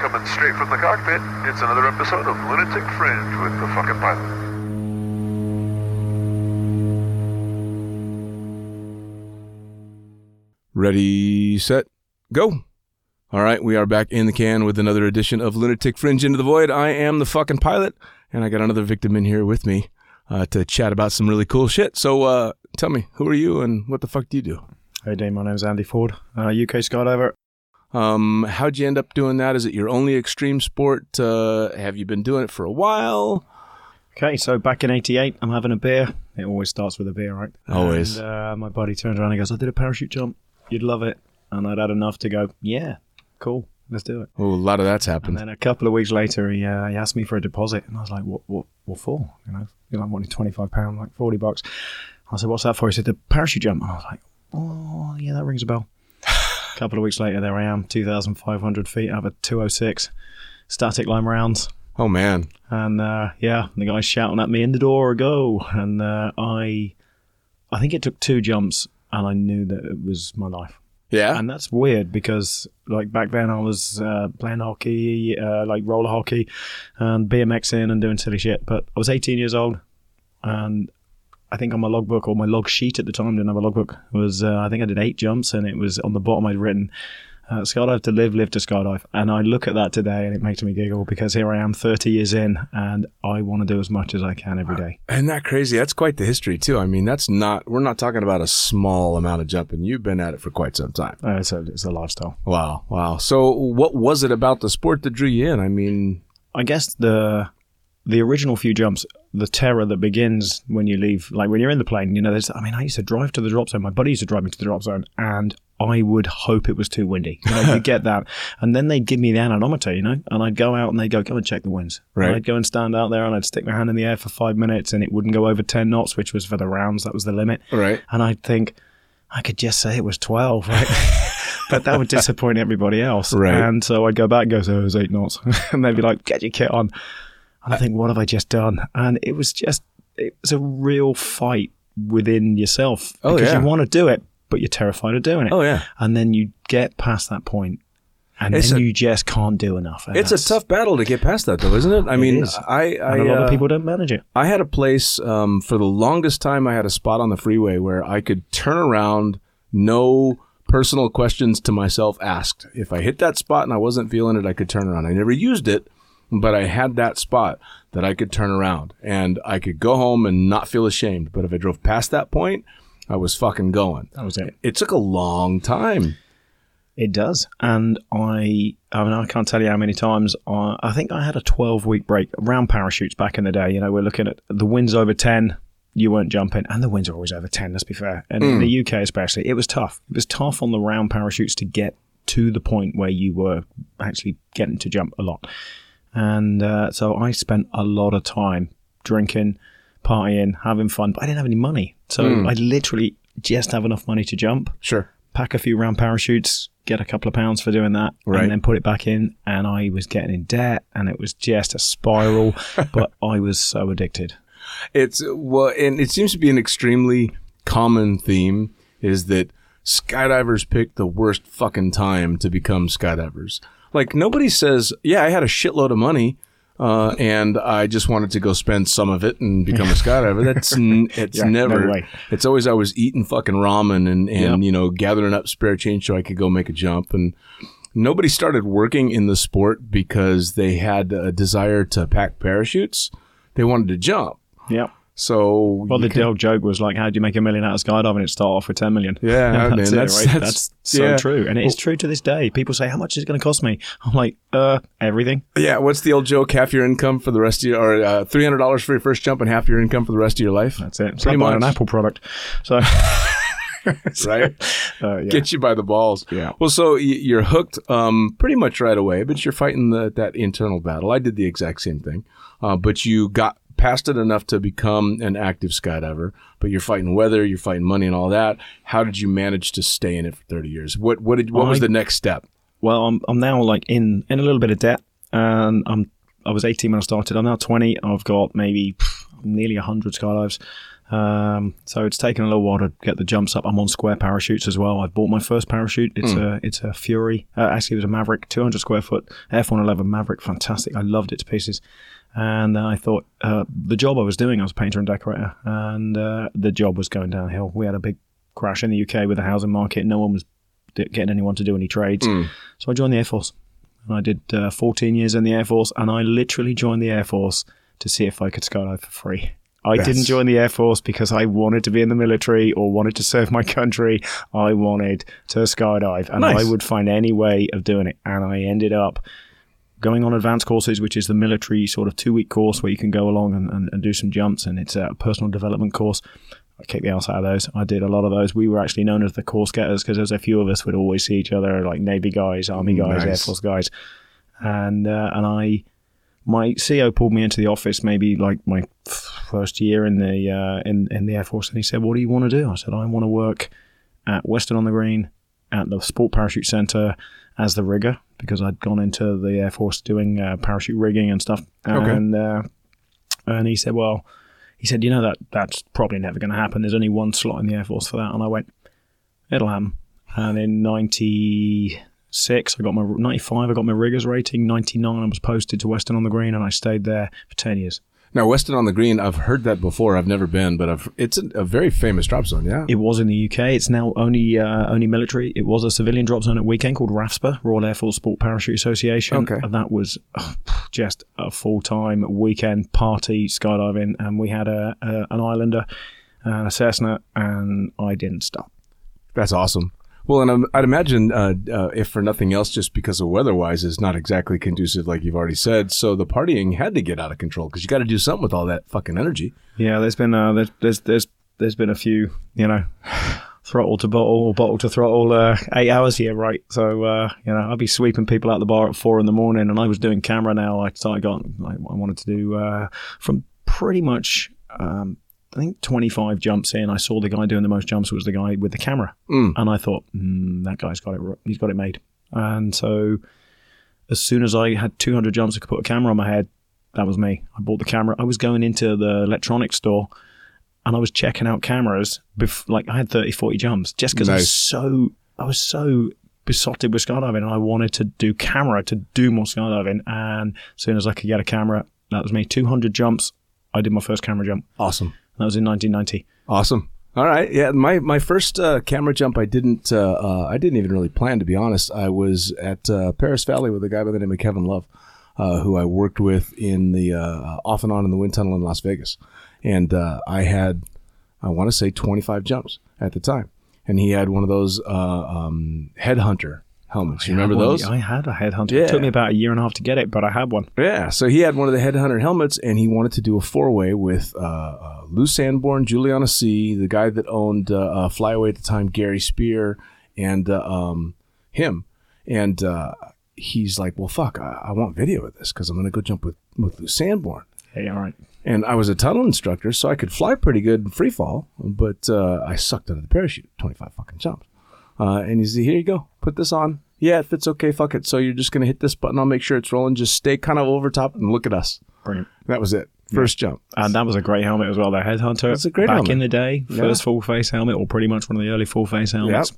Coming straight from the cockpit, it's another episode of Lunatic Fringe with the fucking pilot. Ready, set, go. All right, we are back in the can with another edition of Lunatic Fringe Into the Void. I am the fucking pilot, and I got another victim in here with me uh, to chat about some really cool shit. So uh, tell me, who are you and what the fuck do you do? Hey, Dave, my name's Andy Ford, uh, UK skydiver. Um, how'd you end up doing that? Is it your only extreme sport? Uh, have you been doing it for a while? Okay, so back in '88, I'm having a beer. It always starts with a beer, right? Always. And uh, my buddy turns around and goes, "I did a parachute jump. You'd love it." And I'd had enough to go, "Yeah, cool, let's do it." Oh, a lot of that's happened. And then a couple of weeks later, he, uh, he asked me for a deposit, and I was like, "What? What? What for?" You know, you know, I'm wanting twenty five pound, like forty bucks. I said, "What's that for?" He said, "The parachute jump." And I was like, "Oh, yeah, that rings a bell." A couple of weeks later, there I am, two thousand five hundred feet out of a two oh six, static line rounds. oh man, and uh, yeah, the guy's shouting at me in the door, go, and uh, I, I think it took two jumps, and I knew that it was my life, yeah. and that's weird because like back then I was uh, playing hockey, uh, like roller hockey, and BMXing and doing silly shit, but I was 18 years old, and I think on my logbook or my log sheet at the time didn't have a logbook was uh, I think I did eight jumps, and it was on the bottom I'd written. Uh, skydive to live, live to skydive. And I look at that today and it makes me giggle because here I am 30 years in and I want to do as much as I can every day. Isn't that crazy? That's quite the history too. I mean, that's not. We're not talking about a small amount of jumping. You've been at it for quite some time. Uh, it's, a, it's a lifestyle. Wow, wow. So, what was it about the sport that drew you in? I mean, I guess the the original few jumps, the terror that begins when you leave, like when you're in the plane, you know, there's, I mean, I used to drive to the drop zone. My buddy used to drive me to the drop zone and I would hope it was too windy. You, know, you get that. And then they'd give me the anemometer, you know, and I'd go out and they'd go, go and check the winds. And Right. I'd go and stand out there and I'd stick my hand in the air for five minutes and it wouldn't go over 10 knots, which was for the rounds. That was the limit. Right. And I'd think, I could just say it was 12, right? but that would disappoint everybody else. Right. And so I'd go back and go, so it was eight knots. and they'd be like, get your kit on. And I think, what have I just done? And it was just, it was a real fight within yourself Oh, because yeah. you want to do it, but you're terrified of doing it. Oh, yeah. And then you get past that point and It's then a- you just can't do enough. It's a tough battle to get past that, though, isn't it? I mean, is. I, I And a lot uh, of people don't manage it. I had a place um, for the longest time. I had a spot on the freeway where I could turn around, no personal questions to myself asked. If I hit that spot and I wasn't feeling it, I could turn around. I never used it, but I had that spot that I could turn around and I could go home and not feel ashamed. But if I drove past that point, I was fucking going. That was it. It took a long time. It does, and I, I mean, I can't tell you how many times I, I think I had a twelve-week break around parachutes back in the day. You know, we're looking at the winds over ten, you weren't jumping, and the winds are always over ten. Let's be fair, and in hmm. the UK especially, it was tough. It was tough on the round parachutes to get to the point where you were actually getting to jump a lot, and uh, so I spent a lot of time drinking, partying, having fun, but I didn't have any money, so I literally just have enough money to jump Sure. pack a few round parachutes, get a couple of pounds for doing that, Right. and then put it back in. And I was getting in debt, and it was just a spiral. but I was so addicted. It's well, and it seems to be an extremely common theme is that skydivers pick the worst fucking time to become skydivers. Like nobody says, "Yeah, I had a shitload of money." Uh, and I just wanted to go spend some of it and become a skydiver. That's n- it's Yeah, never. way. It's always I was eating fucking ramen and and you know gathering up spare change so I could go make a jump. And nobody started working in the sport because they had a desire to pack parachutes. They wanted to jump. Yeah. So Well, the old joke was like, "How do you make a million out of skydiving? It start off with ten million. Yeah, I mean, that's, that's- it, right? that's- that's so yeah. true, and it's true to this day. People say, "How much is it going to cost me?" I'm like, "Uh, everything." Yeah, what's the old joke? Half your income for the rest of your, or uh, three hundred dollars for your first jump, and half your income for the rest of your life. That's it. It's Pretty buying an. Apple product. So, right? uh, yeah. Get you by the balls. Yeah. Well, so you're hooked um, pretty much right away, but you're fighting the, that internal battle. I did the exact same thing, uh, but you got past it enough to become an active skydiver. But you're fighting weather, you're fighting money, and all that. How did you manage to stay in it for 30 years? What what did what was the next step? Well, I'm I'm now like in in a little bit of debt, and I'm I was 18 when I started. I'm now 20. I've got maybe pff, nearly 100 skydives. Um, so it's taken a little while to get the jumps up. I'm on square parachutes as well. I bought my first parachute. It's a it's a Fury. Uh, actually, it was a Maverick, 200 square foot F111 Maverick. Fantastic. I loved it to pieces. And I thought uh, the job I was doing, I was a painter and decorator, and uh, the job was going downhill. We had a big crash in the UK with the housing market. No one was getting anyone to do any trades. So I joined the Air Force. And I did uh, 14 years in the Air Force, and I literally joined the Air Force to see if I could skydive for free. I didn't join the Air Force because I wanted to be in the military or wanted to serve my country. I wanted to skydive, and Nice. I would find any way of doing it. And I ended up going on advanced courses, which is the military sort of two week course where you can go along and, and, and do some jumps, and it's a personal development course. I kicked the ass out of those. I did a lot of those. We were actually known as the course getters because there's a few of us would always see each other, like Navy guys, Army guys, Air Force guys, and uh, and I, my CEO pulled me into the office maybe like my first year in the uh, in in the Air Force, and he said, "What do you want to do?" I said, "I want to work at Weston on the Green, at the Sport Parachute Centre as the rigger because I'd gone into the Air Force doing uh, parachute rigging and stuff." Okay. And uh, and he said, "Well." He said, "You know that that's probably never going to happen. There's only one slot in the Air Force for that." And I went, "It'll happen." And in '96, I got my '95. I got my riggers rating. '99, I was posted to Weston on the Green, and I stayed there for ten years. Now, Weston on the Green, I've heard that before. I've never been, but I've, it's a, a very famous drop zone. Yeah. It was in the UK. It's now only uh, only military. It was a civilian drop zone at weekend called RAFSPA, Royal Air Force Sport Parachute Association. Okay. And that was oh, just a full time weekend party skydiving, and we had a, a an Islander, and a Cessna, and I didn't stop. That's awesome. Well, and I'm, I'd imagine uh, uh, if for nothing else, just because of weather-wise, is not exactly conducive, like you've already said. So the partying had to get out of control because you got to do something with all that fucking energy. Yeah, there's been uh, there's there's there's there's been a few, you know, throttle to bottle or bottle to throttle uh, eight hours here, right? So uh, you know, I'd be sweeping people out the bar at four in the morning, and I was doing camera now. I started got I, I wanted to do uh, from pretty much. Um, I think 25 jumps in. I saw the guy doing the most jumps was the guy with the camera, Mm. and I thought mm, that guy's got it. He's got it made. And so, as soon as I had 200 jumps, I could put a camera on my head. That was me. I bought the camera. I was going into the electronics store, and I was checking out cameras. Bef- like I had 30, 40 jumps just because I was so I was so besotted with skydiving, and I wanted to do camera to do more skydiving. And as soon as I could get a camera, that was me. 200 jumps. I did my first camera jump. Awesome. That was in 1990. Awesome. All right. Yeah. My my first uh, camera jump, I didn't. Uh, uh, I didn't even really plan to be honest. I was at uh, Perris Valley with a guy by the name of Kevin Love, uh, who I worked with in the uh, off and on in the wind tunnel in Las Vegas, and I had, I want to say, twenty five jumps at the time, and he had one of those um, headhunter helmets. You remember those? I had a headhunter. Yeah. It took me about a year and a half to get it, but I had one. Yeah, so he had one of the Headhunter helmets, and he wanted to do a four-way with uh, uh, Lew Sanborn, Juliana C., the guy that owned uh, uh, Flyaway at the time, Gary Spear, and uh, um, him. And uh, he's like, "Well, fuck, I, I want video of this because I'm going to go jump with with Lew Sanborn." Hey, all right. And I was a tunnel instructor, so I could fly pretty good in free fall, but uh, I sucked under the parachute, 25 fucking jumps. Uh, and he said, Here you go, put this on. Yeah, it fits okay, fuck it. So you're just going to hit this button, I'll make sure it's rolling. Just stay kind of over top and look at us. Brilliant. That was it. First jump. And that was a great helmet as well. The Headhunter. That's a great Back helmet. in the day, Yeah. first full face helmet, or pretty much one of the early full face helmets.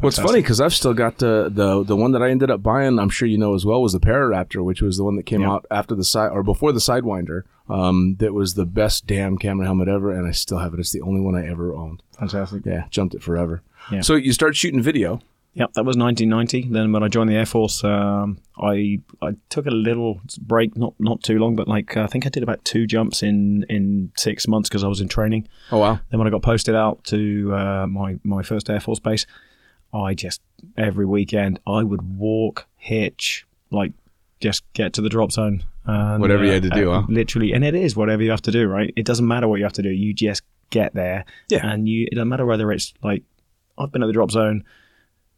What's funny because I've still got the, the the one that I ended up buying. I'm sure you know as well was the Pararaptor, which was the one that came Yeah. out after the side or before the Sidewinder. Um, that was the best damn camera helmet ever, and I still have it. It's the only one I ever owned. Fantastic. Yeah, jumped it forever. Yeah. So you start shooting video. Yep, that was 1990. Then when I joined the Air Force, um, I I took a little break, not not too long, but like uh, I think I did about two jumps in in six months because I was in training. Oh wow. Then when I got posted out to uh, my my first Air Force base, I just every weekend I would walk, hitch, like just get to the drop zone. And, Whatever you had to do, uh, huh? Literally, and it is whatever you have to do, right? It doesn't matter what you have to do. You just get there, Yeah. And you it doesn't matter whether it's like I've been at the drop zone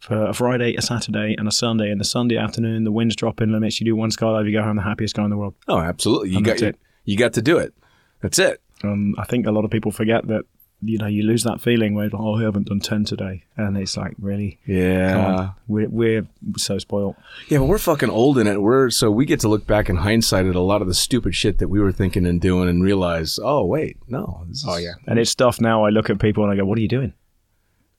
for a Friday, a Saturday, and a Sunday. And the Sunday afternoon, the wind's dropping limits. You do one skydive, you go home the happiest guy in the world. Oh, absolutely. You And got that's it. you got to do it. That's it. Um, I think a lot of people forget that you know you lose that feeling where oh I haven't done ten today, and it's like really Yeah. we're we're so spoiled. Yeah, but we're fucking old in it. We're so we get to look back in hindsight at a lot of the stupid shit that we were thinking and doing, and realize, oh wait, no. This is, and it's stuff now. I look at people and I go, "What are you doing?"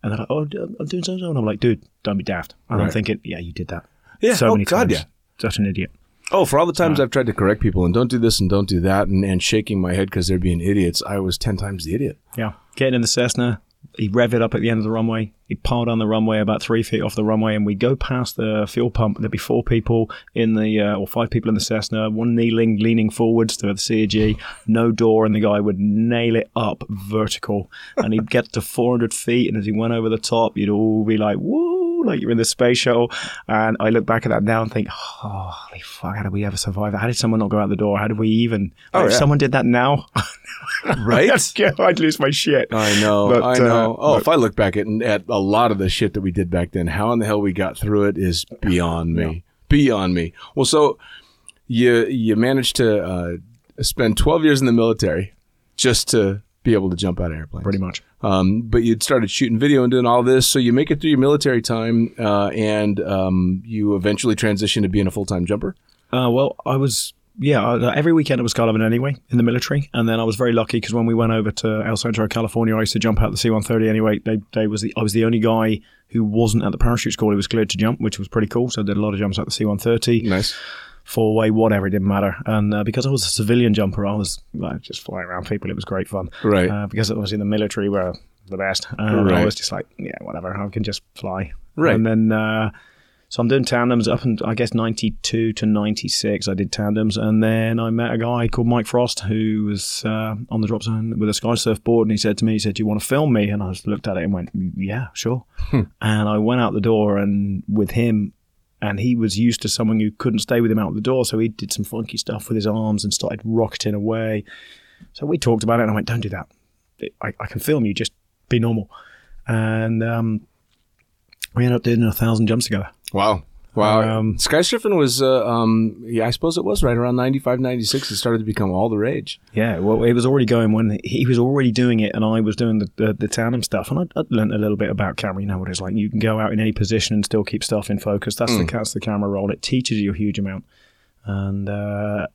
And they're like, "Oh, I'm doing so and so," and I'm like, "Dude, don't be daft." And I'm thinking, "Yeah, you did that." Yeah, so oh, many God, times. yeah. Such an idiot. Oh, for all the times I've tried to correct people and don't do this and don't do that, and, and shaking my head because they're being idiots, I was ten times the idiot. Yeah, getting in the Cessna, he rev it up at the end of the runway. He'd pile down the runway about three feet off the runway, and we'd go past the fuel pump. There'd be four people in the, uh, or five people in the Cessna, one kneeling, leaning forwards to the CG, no door, and the guy would nail it up vertical. And he'd get to 400 feet, and as he went over the top, you'd all be like, woo, like you're in the space shuttle. And I look back at that now and think, holy fuck, how did we ever survive that? How did someone not go out the door? How did we even? Oh, Like, if someone did that now, Right? I'd lose my shit. I know, But, I know. uh, oh, but- if I look back at at a lot of the shit that we did back then, how in the hell we got through it is beyond me. Beyond me. Well, so you you managed to uh, spend twelve years in the military just to be able to jump out of airplanes. Pretty much. Um, but you'd started shooting video and doing all this, so you make it through your military time, uh, and um, you eventually transition to being a full time jumper. Uh, well, I was yeah. Every weekend I was skydiving anyway in the military, and then I was very lucky because when we went over to El Centro, California, I used to jump out the C-130 anyway. They, they was the, I was the only guy who wasn't at the parachute school who was cleared to jump, which was pretty cool. So I did a lot of jumps at the C-130, Nice. Four way, whatever. It didn't matter. And uh, because I was a civilian jumper, I was like, just flying around people. It was great fun. Right. Uh, because I was in the military, where the best. And Right. I was just like, yeah, whatever. I can just fly. Right. And then. Uh, So I'm doing tandems up and I guess 92 to 96. I did tandems. And then I met a guy called Mike Frost who was uh, on the drop zone with a sky surf board, And he said to me, he said, Do you want to film me? And I just looked at it and went, Yeah, sure. and I went out the door and with him, and he was used to someone who couldn't stay with him out the door. So he did some funky stuff with his arms and started rocketing away. So we talked about it and I went, Don't do that. I, I can film you, just be normal. And um, we ended up doing a thousand jumps together. Wow. Wow. Um, Sky surfing was, uh, um, yeah, I suppose it was right around 95, 96. It started to become all the rage. Yeah, well, it was already going when he was already doing it, and I was doing the the, the tandem stuff, and I, I learned a little bit about camera. You know what it's like. You can go out in any position and still keep stuff in focus. That's the that's the camera roll. It teaches you a huge amount, and uh,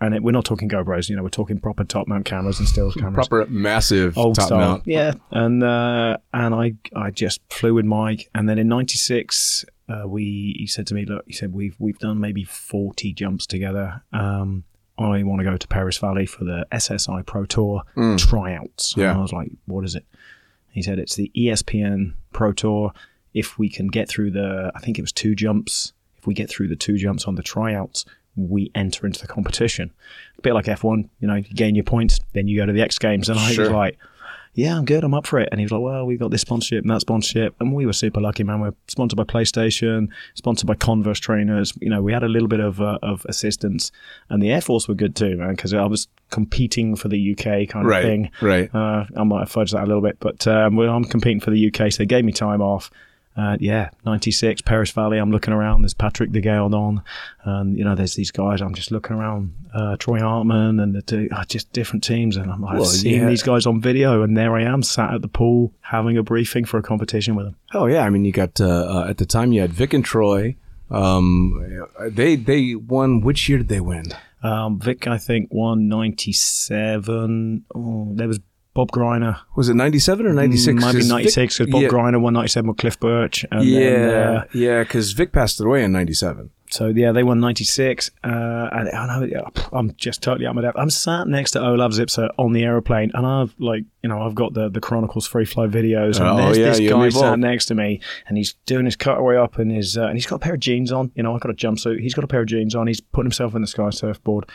and it, we're not talking GoPros. You know, we're talking proper top mount cameras and stills cameras. Proper massive old top style. mount. Yeah, and uh, and I I just flew with Mike, and then in '96 uh, we he said to me, look, he said we've we've done maybe 40 jumps together. Um, I want to go to Perris Valley for the SSI Pro Tour tryouts. Yeah. and I was like, what is it? He said it's the ESPN Pro Tour. If we can get through the, I think it was two jumps. If we get through the two jumps on the tryouts, we enter into the competition. A bit like F1, you know, you gain your points, then you go to the X Games. And I Sure. was like, yeah, I'm good. I'm up for it. And he was like, well, we've got this sponsorship and that sponsorship. And we were super lucky, man. We're sponsored by PlayStation, sponsored by Converse trainers. You know, we had a little bit of, uh, of assistance. And the Air Force were good too, man, because I was competing for the UK kind of thing. right. Uh, I might have fudged that a little bit, but um, well, I'm competing for the UK, so they gave me time off. Uh, yeah, 96, Perris Valley. I'm looking around. There's Patrick de Gayardon, and you know, there's these guys. I'm just looking around. Uh, Troy Hartman and the two, uh, just different teams, and I'm like Well, seeing yeah. these guys on video, and there I am, sat at the pool having a briefing for a competition with them. Oh yeah, I mean, you got uh, uh, at the time you had Vic and Troy. Um, they they won. Which year did they win? Um, Vic, I think, won 97. Oh, there was Bob Griner. Was it ninety seven or ninety six? Mm, Might be 96 because Bob yeah, Griner won 97 with Cliff Burch. And Yeah, then, uh, yeah, because Vic passed away in ninety seven. So yeah, they won '96, uh, and I I'm just totally out of my depth. I'm sat next to Olav Zipser on the aeroplane, and I've like you know I've got the the Chronicles free fly videos, and Oh, there's yeah, this guy sat next to me, and he's doing his cutaway up, and his uh, and he's got a pair of jeans on. You know, I've got a jumpsuit. He's got a pair of jeans on. He's putting himself in the sky surfboard,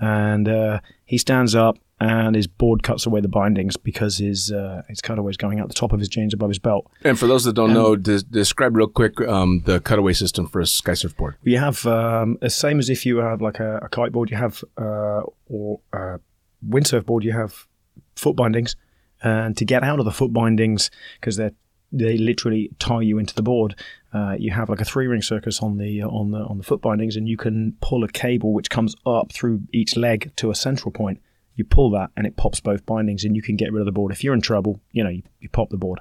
and uh, he stands up. And his board cuts away the bindings because his uh, his cutaway's going out the top of his jeans above his belt. And for those that don't know, des- describe real quick um, the cutaway system for a sky surfboard. You have um, the same as if you have like a, a kiteboard. You have uh, or a windsurf board. You have foot bindings, and to get out of the foot bindings because they're they literally tie you into the board. Uh, you have like a three ring circus on the on the on the foot bindings, and you can pull a cable which comes up through each leg to a central point. You pull that, and it pops both bindings, and you can get rid of the board. If you're in trouble, you know you, you pop the board,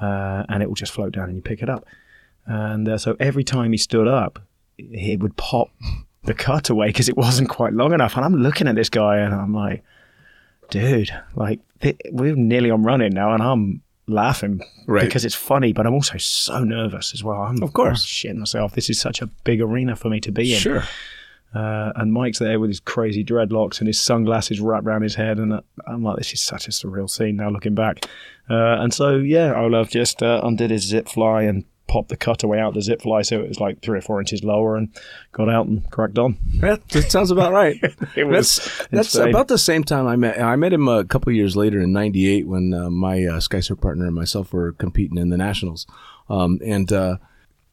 uh, and it will just float down, and you pick it up. And uh, so every time he stood up, it would pop the cutaway because it wasn't quite long enough. And I'm looking at this guy and I'm like, dude, like th- we're nearly on running now, and I'm laughing Right. because it's funny, but I'm also so nervous as well. I'm Of course. I'm shitting myself. This is such a big arena for me to be in. Sure. Uh, and Mike's there with his crazy dreadlocks and his sunglasses wrapped around his head, and uh, I'm like, this is such a surreal scene now looking back. Uh, and so yeah, Olav just uh, undid his zip fly and popped the cutaway out the zip fly so it was like three or four inches lower, and got out and cracked on. Yeah, that sounds about right. It was that's that's about the same time I met. I met him a couple of years later in '98 when uh, my uh, SkySurf partner and myself were competing in the nationals, um, and uh,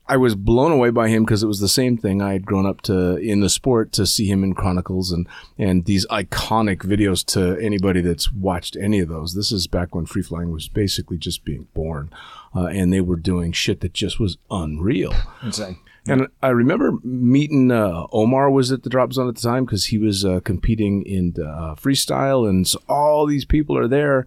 I was blown away by him because it was the same thing. I had grown up to in the sport to see him in Chronicles and and these iconic videos to anybody that's watched any of those. This is back when free flying was basically just being born, uh, and they were doing shit that just was unreal. Insane. And I remember meeting uh, Omar was at the drop zone at the time because he was uh, competing in uh, freestyle, and so all these people are there.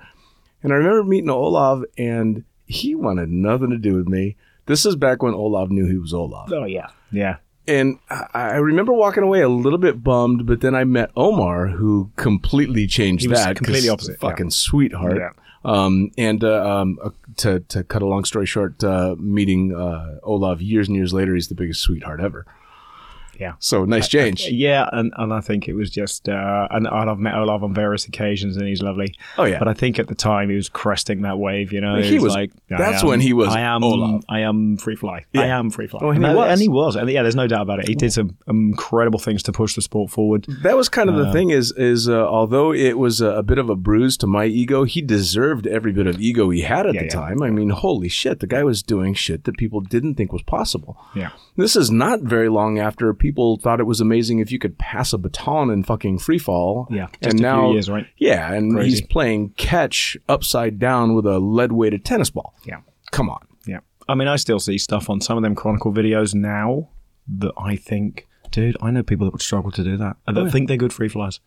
And I remember meeting Olav, and he wanted nothing to do with me. This is back when Olav knew he was Olav. Oh yeah, yeah. And I I remember walking away a little bit bummed, but then I met Omar, who completely changed He was that. completely opposite, yeah. Fucking sweetheart. Yeah. Um, and uh, um, uh, to to cut a long story short, uh, meeting uh, Olav years and years later, he's the biggest sweetheart ever. Yeah. So nice change. Yeah, and, and I think it was just, uh, and I've met Olav on various occasions, and he's lovely. Oh, yeah. But I think at the time he was cresting that wave. You know, He was- like, that's am- when he was I am, Olav. I am free fly. Yeah. I am free fly. Oh, and he was. and he was, and yeah, there's no doubt about it. He did some incredible things to push the sport forward. That was kind of the thing is is uh, although it was a, a bit of a bruise to my ego, he deserved every bit of ego he had at Yeah, the yeah. time. I mean, holy shit, the guy was doing shit that people didn't think was possible. Yeah. This is not very long after people thought it was amazing if you could pass a baton in fucking free fall. Yeah, and now, years, right? Yeah, and Crazy. he's playing catch upside down with a lead weighted tennis ball. Yeah. Come on. Yeah. I mean, I still see stuff on some of them Chronicle videos now that I think, dude, I know people that would struggle to do that. and That oh, think they're good free flies.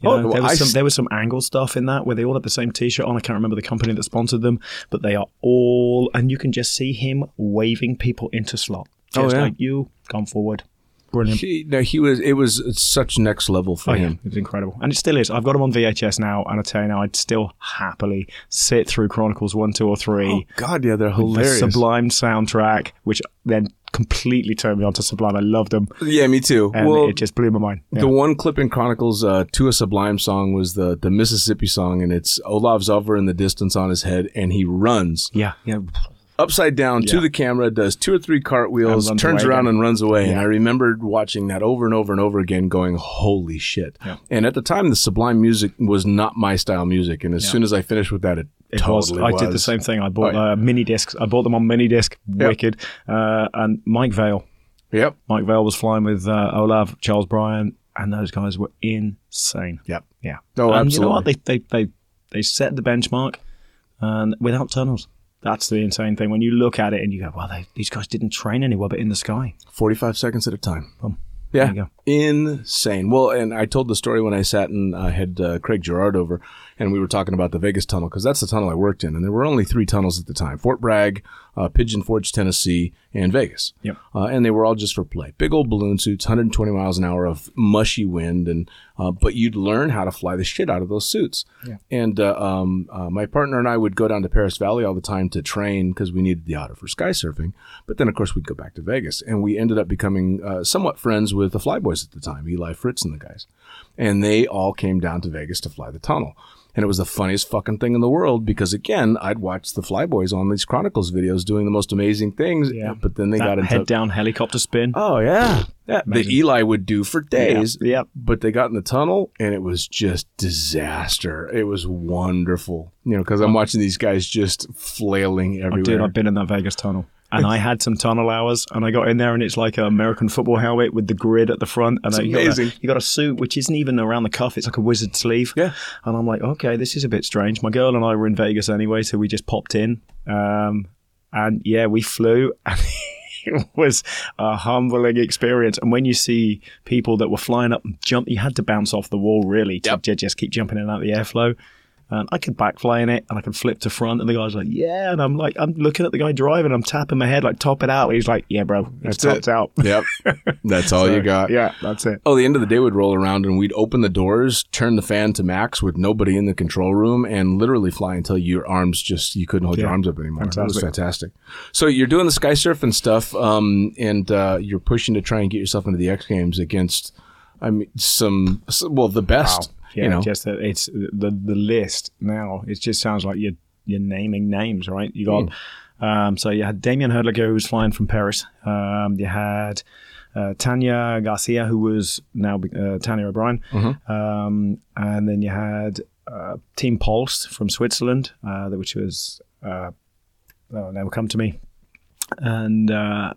You Oh, well, there, was some, there was some angle stuff in that where they all had the same T-shirt on. I can't remember the company that sponsored them, but they are all, and you can just see him waving people into slot. Oh, Just yeah. like you, come forward. Brilliant. He, no, he was. It was such next level for Oh, yeah, him. it's incredible, and it still is. I've got him on VHS now, and I tell you now, I'd still happily sit through Chronicles one, two, or three. Oh God, yeah, they're the hilarious. Sublime soundtrack, which then completely turned me on to Sublime. I loved them, yeah, me too. and well, it just blew my mind. Yeah. The one clip in Chronicles uh, to a Sublime song was the the Mississippi song, and it's Olav Zolver in the distance on his head, and he runs yeah, yeah, upside down to the camera, does two or three cartwheels, turns around again. and runs away. And I remembered watching that over and over and over again, going, "Holy shit!" Yeah. And at the time, the Sublime music was not my style music, and as soon as I finished with that, it, it totally was. was. I did the same thing. I bought Oh, uh, mini discs. I bought them on mini disc. Wicked. Uh, and Mike Vail. Yep. Mike Vail was flying with uh, Olav, Charles Bryan, and those guys were insane. Yep. Yeah. Oh, and you know what? They they they they set the benchmark, and without tunnels. That's the insane thing. When you look at it and you go, "Well, they, these guys didn't train anywhere but in the sky." Forty-five seconds at a time. Boom. Yeah, There you go. insane. Well, and I told the story when I sat and uh, had uh, Craig Girard over, and we were talking about the Vegas tunnel because that's the tunnel I worked in, and there were only three tunnels at the time: Fort Bragg, uh, Pigeon Forge, Tennessee, and Vegas. Yep. Uh, and they were all just for play. Big old balloon suits, 120 miles an hour of mushy wind, and uh, but you'd learn how to fly the shit out of those suits. Yeah. And uh, um, uh, my partner and I would go down to Perris Valley all the time to train because we needed the otter for sky surfing. But then, of course, we'd go back to Vegas, and we ended up becoming uh, somewhat friends with the Flyboys at the time, Eli Fritz and the guys. And they all came down to Vegas to fly the tunnel. And it was the funniest fucking thing in the world because, again, I'd watch the Flyboys on these Chronicles videos doing the most amazing things. Yeah. But then they That got into head down helicopter spin. Oh yeah, yeah. That Eli would do for days. Yeah. Yep. But they got in the tunnel, and it was just disaster. It was wonderful, you know, because I'm oh. watching these guys just flailing Oh, everywhere. dude, I've been in that Vegas tunnel. And I had some tunnel hours, and I got in there, and it's like an American football helmet with the grid at the front, and It's you got a- you got a suit which isn't even around the cuff; it's like a wizard sleeve. Yeah. And I'm like, okay, this is a bit strange. My girl and I were in Vegas anyway, so we just popped in, um, and yeah, we flew, and it was a humbling experience. And when you see people that were flying up and jump, you had to bounce off the wall really to Yep. just keep jumping in and out of the airflow. And I could backfly in it, and I could flip to front, and the guy's like, "Yeah," and I'm like, I'm looking at the guy driving, I'm tapping my head like, "Top it out." He's like, "Yeah, bro, it's That's it. out." Yep, that's all you got. Yeah, that's it. Oh, the end of the day would roll around and we'd open the doors, turn the fan to max with nobody in the control room, and literally fly until your arms just you couldn't hold your arms up anymore. It was Fantastic. fantastic. So you're doing the sky surfing stuff, um, and uh, you're pushing to try and get yourself into the X Games against, I mean, some well the best. Yeah, you know, just that it's the the list now. It just sounds like you're you're naming names, right? You got um, so you had Damien Herdliger who was flying from Paris. Um, you had uh, Tanya Garcia who was now uh, Tanya O'Brien, um, and then you had uh, Team Pulse from Switzerland, uh, which was uh, oh, they come to me, and uh,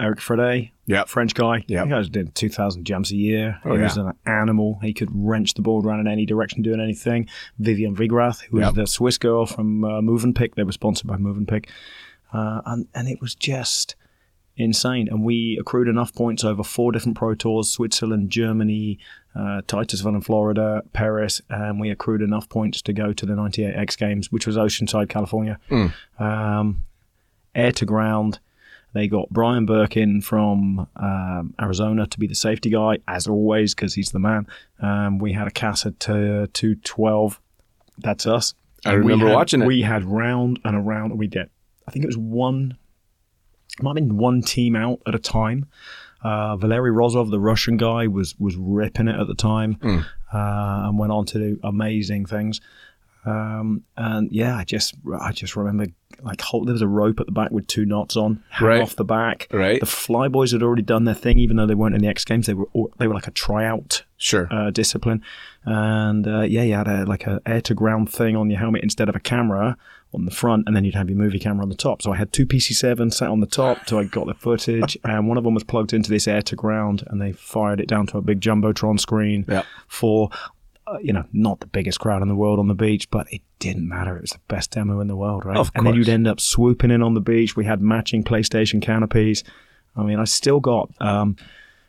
Eric Frede, Yep. French guy. Yep. He guys did 2,000 jumps a year. Oh, he was an animal. He could wrench the board around in any direction, doing anything. Viviane Wegrath, who was the Swiss girl from uh, Movenpick. They were sponsored by Movenpick. Uh, and, and it was just insane. And we accrued enough points over four different Pro Tours Switzerland, Germany, uh, Titusville in Florida, Paris. And we accrued enough points to go to the 98 X Games, which was Oceanside, California. Um, air to ground. They got Brian Birkin from um, Arizona to be the safety guy, as always, because he's the man. Um, we had a Casa to 212. That's us. I And remember had- watching it. We had round and around. and We did. I think it was one. it Might have been one team out at a time. Uh, Valery Rozov, the Russian guy, was was ripping it at the time, Mm. uh, and went on to do amazing things. Um, and yeah, I just I just remember like hold, there was a rope at the back with two knots on, hang Right. off the back. Right. The Flyboys had already done their thing, even though they weren't in the X Games. They were they were like a tryout Sure. uh, discipline. And uh, yeah, you had a, like a air to ground thing on your helmet instead of a camera on the front, and then you'd have your movie camera on the top. So I had two PC7 sat on the top, so I got the footage, and one of them was plugged into this air to ground, and they fired it down to a big jumbotron screen Yeah. for. Uh, you know, not the biggest crowd in the world on the beach, but it didn't matter. It was the best demo in the world, right? Of course. And then you'd end up swooping in on the beach. We had matching PlayStation canopies. I mean, I still got um,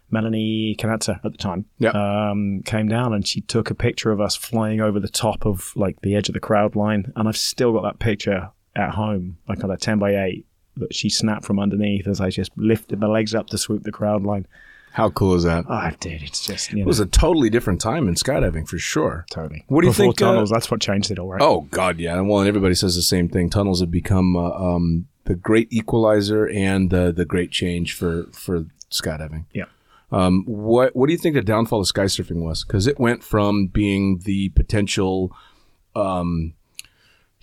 Melanie Kanatsa at the time Yeah. um, came down and she took a picture of us flying over the top of like the edge of the crowd line, and I've still got that picture at home, like on a ten by eight that she snapped from underneath as I just lifted my legs up to swoop the crowd line. How cool is that? Oh, dude, it's just you know, It was a totally different time in skydiving for sure. totally. What do you Before think, uh, Tunnels, that's what changed it all, right? Oh God, yeah. Well, and everybody says the same thing. Tunnels have become uh, um, the great equalizer and uh, the great change for for skydiving. Yeah. Um, what What do you think the downfall of sky surfing was? Because it went from being the potential um,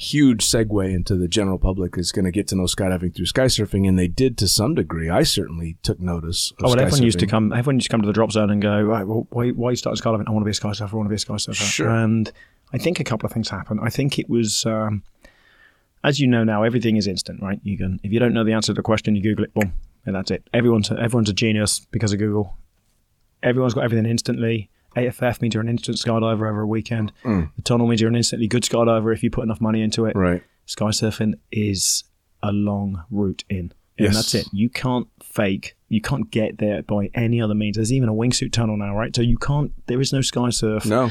huge segue into the general public is going to get to know skydiving through sky surfing, and they did to some degree. I certainly took notice. Of Oh, well, everyone used to come. Everyone used to come to the drop zone and go, right, well, why, why are you starting skydiving? I want to be a sky surfer. I want to be a sky surfer. Sure. And I think a couple of things happened. I think it was, um, as you know now, everything is instant, right? You can, if you don't know the answer to the question, you Google it, boom, and that's it. Everyone's everyone's a genius because of Google. Everyone's got everything instantly. AFF means you're an instant skydiver over a weekend. Mm. The tunnel means you're an instantly good skydiver if you put enough money into it Right. sky surfing is a long route in. And Yes. that's it. You can't fake. You can't get there by any other means. There's even a wingsuit tunnel now, right? So you can't. There is no sky surf No.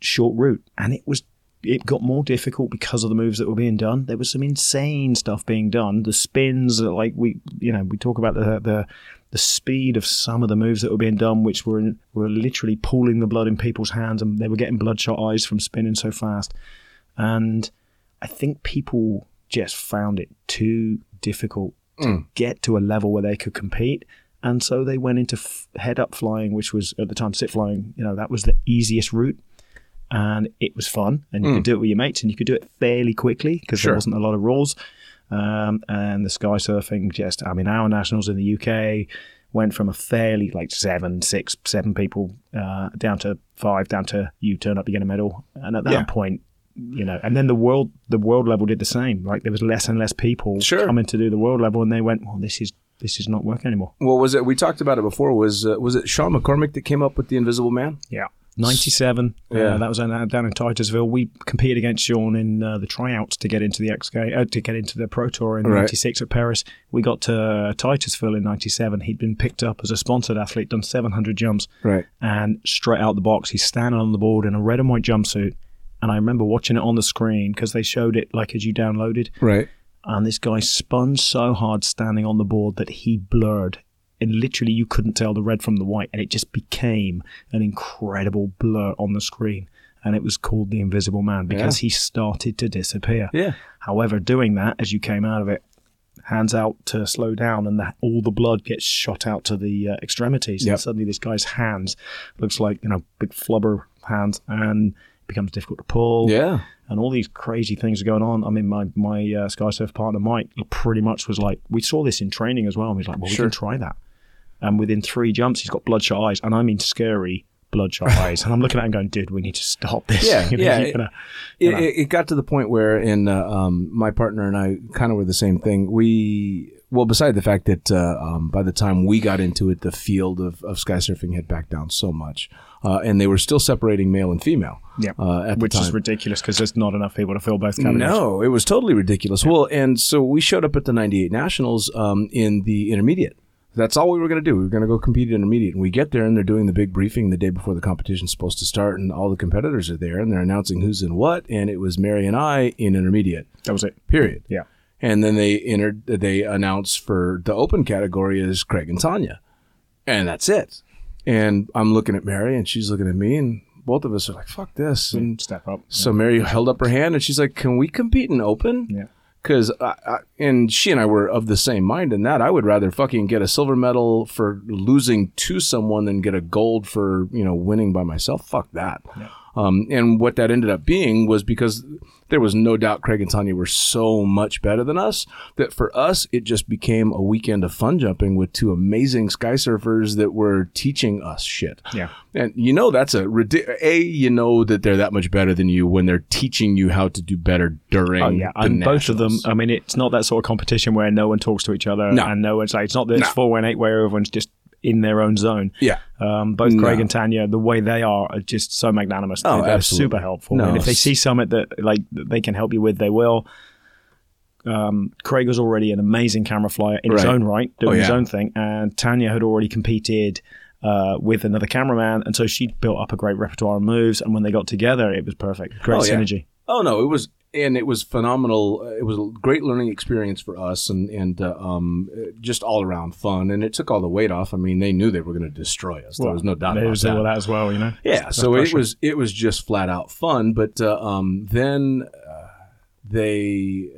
short route, and it was. It got more difficult because of the moves that were being done. There was some insane stuff being done. The spins, that, like we, you know, we talk about the the the speed of some of the moves that were being done, which were were literally pooling the blood in people's hands, and they were getting bloodshot eyes from spinning so fast. And I think people just found it too difficult to hmm. get to a level where they could compete. And so they went into f- head up flying, which was at the time sit flying. You know, that was the easiest route. And it was fun. And you could hmm. do it with your mates and you could do it fairly quickly because Sure. there wasn't a lot of rules. Um, and the sky surfing just, I mean, our nationals in the UK went from a fairly like seven, six, seven people uh, down to five, down to you turn up, you get a medal. And at that Yeah. point, you know, and then the world, the world level did the same. Like there was less and less people Sure. coming to do the world level, and they went, "Well, this is this is not working anymore." What was it? We talked about it before. Was uh, was it Sean McCormick that came up with the Invisible Man? Yeah. 97. Yeah. Uh, that was down down in Titusville. We competed against Sean in uh, the tryouts to get into the X Game, uh, to get into the Pro Tour in Right. 96 at Perris. We got to Titusville in 97. He'd been picked up as a sponsored athlete, done 700 jumps, Right. and straight out the box, he's standing on the board in a red and white jumpsuit. And I remember watching it on the screen because they showed it like as you downloaded. Right. And this guy spun so hard standing on the board that he blurred. And literally, you couldn't tell the red from the white. And it just became an incredible blur on the screen. And it was called The Invisible Man because he started to disappear. Yeah. However, doing that, as you came out of it, hands out to slow down, and that all the blood gets shot out to the uh, extremities. Yep. And suddenly, this guy's hands looks like, you know, big flubber hands. And becomes difficult to pull Yeah. and all these crazy things are going on. I mean, my my uh, sky surf partner Mike pretty much was like, we saw this in training as well, and he's like, well, Sure. we can try that. And within three jumps, he's got bloodshot eyes, and I mean scary bloodshot eyes. And I'm looking at him going, dude, we need to stop this. Yeah, You know, yeah, it- gonna- It, it, it got to the point where, in uh, um, my partner and I kind of were the same thing. We well, beside the fact that uh, um, by the time we got into it, the field of, of sky surfing had backed down so much, uh, and they were still separating male and female. yeah, uh, at which the time. is ridiculous because there's not enough people to fill both categories. No, it was totally ridiculous. Well, and so we showed up at the 98 Nationals um, in the intermediate. That's all we were going to do. We were going to go compete in intermediate. And we get there and they're doing the big briefing the day before the competition's supposed to start. And all the competitors are there and they're announcing who's in what. And it was Mary and I in intermediate, that was it. period. Yeah, And then they entered, they announced for the open category is Craig and Tanya. And that's it. And I'm looking at Mary and she's looking at me and both of us are like, fuck this. And step up. so Mary held up her hand and she's like, "Can we compete in open?" Yeah. Because and she and I were of the same mind in that I would rather fucking get a silver medal for losing to someone than get a gold for you know winning by myself. Fuck that. Um, and what that ended up being was because there was no doubt Craig and Tanya were so much better than us that for us it just became a weekend of fun jumping with two amazing sky surfers that were teaching us shit. Yeah. And you know that's a a you know that they're that much better than you when they're teaching you how to do better during. Oh yeah, the and both of them. I mean, it's not that sort of competition where no one talks to each other No. and no one's like it's not this No. four way and eight where everyone's just in their own zone. Yeah. Um, both Craig and Tanya, the way they are, are just so magnanimous. Oh, They're absolutely. super helpful. No, and if they see something that like that they can help you with, they will. Um, Craig was already an amazing camera flyer in his own right, doing Oh, his own thing, and Tanya had already competed uh, with another cameraman, and so she built up a great repertoire of moves. And when they got together, it was perfect. Great Oh, yeah. synergy. Oh no, it was and it was phenomenal. It was a great learning experience for us, and and uh, um, just all around fun. And it took all the weight off. I mean, they knew they were going to destroy us. there was no doubt about that. that as well, you know. Yeah, so it was it was just flat out fun. But uh, um, then uh, they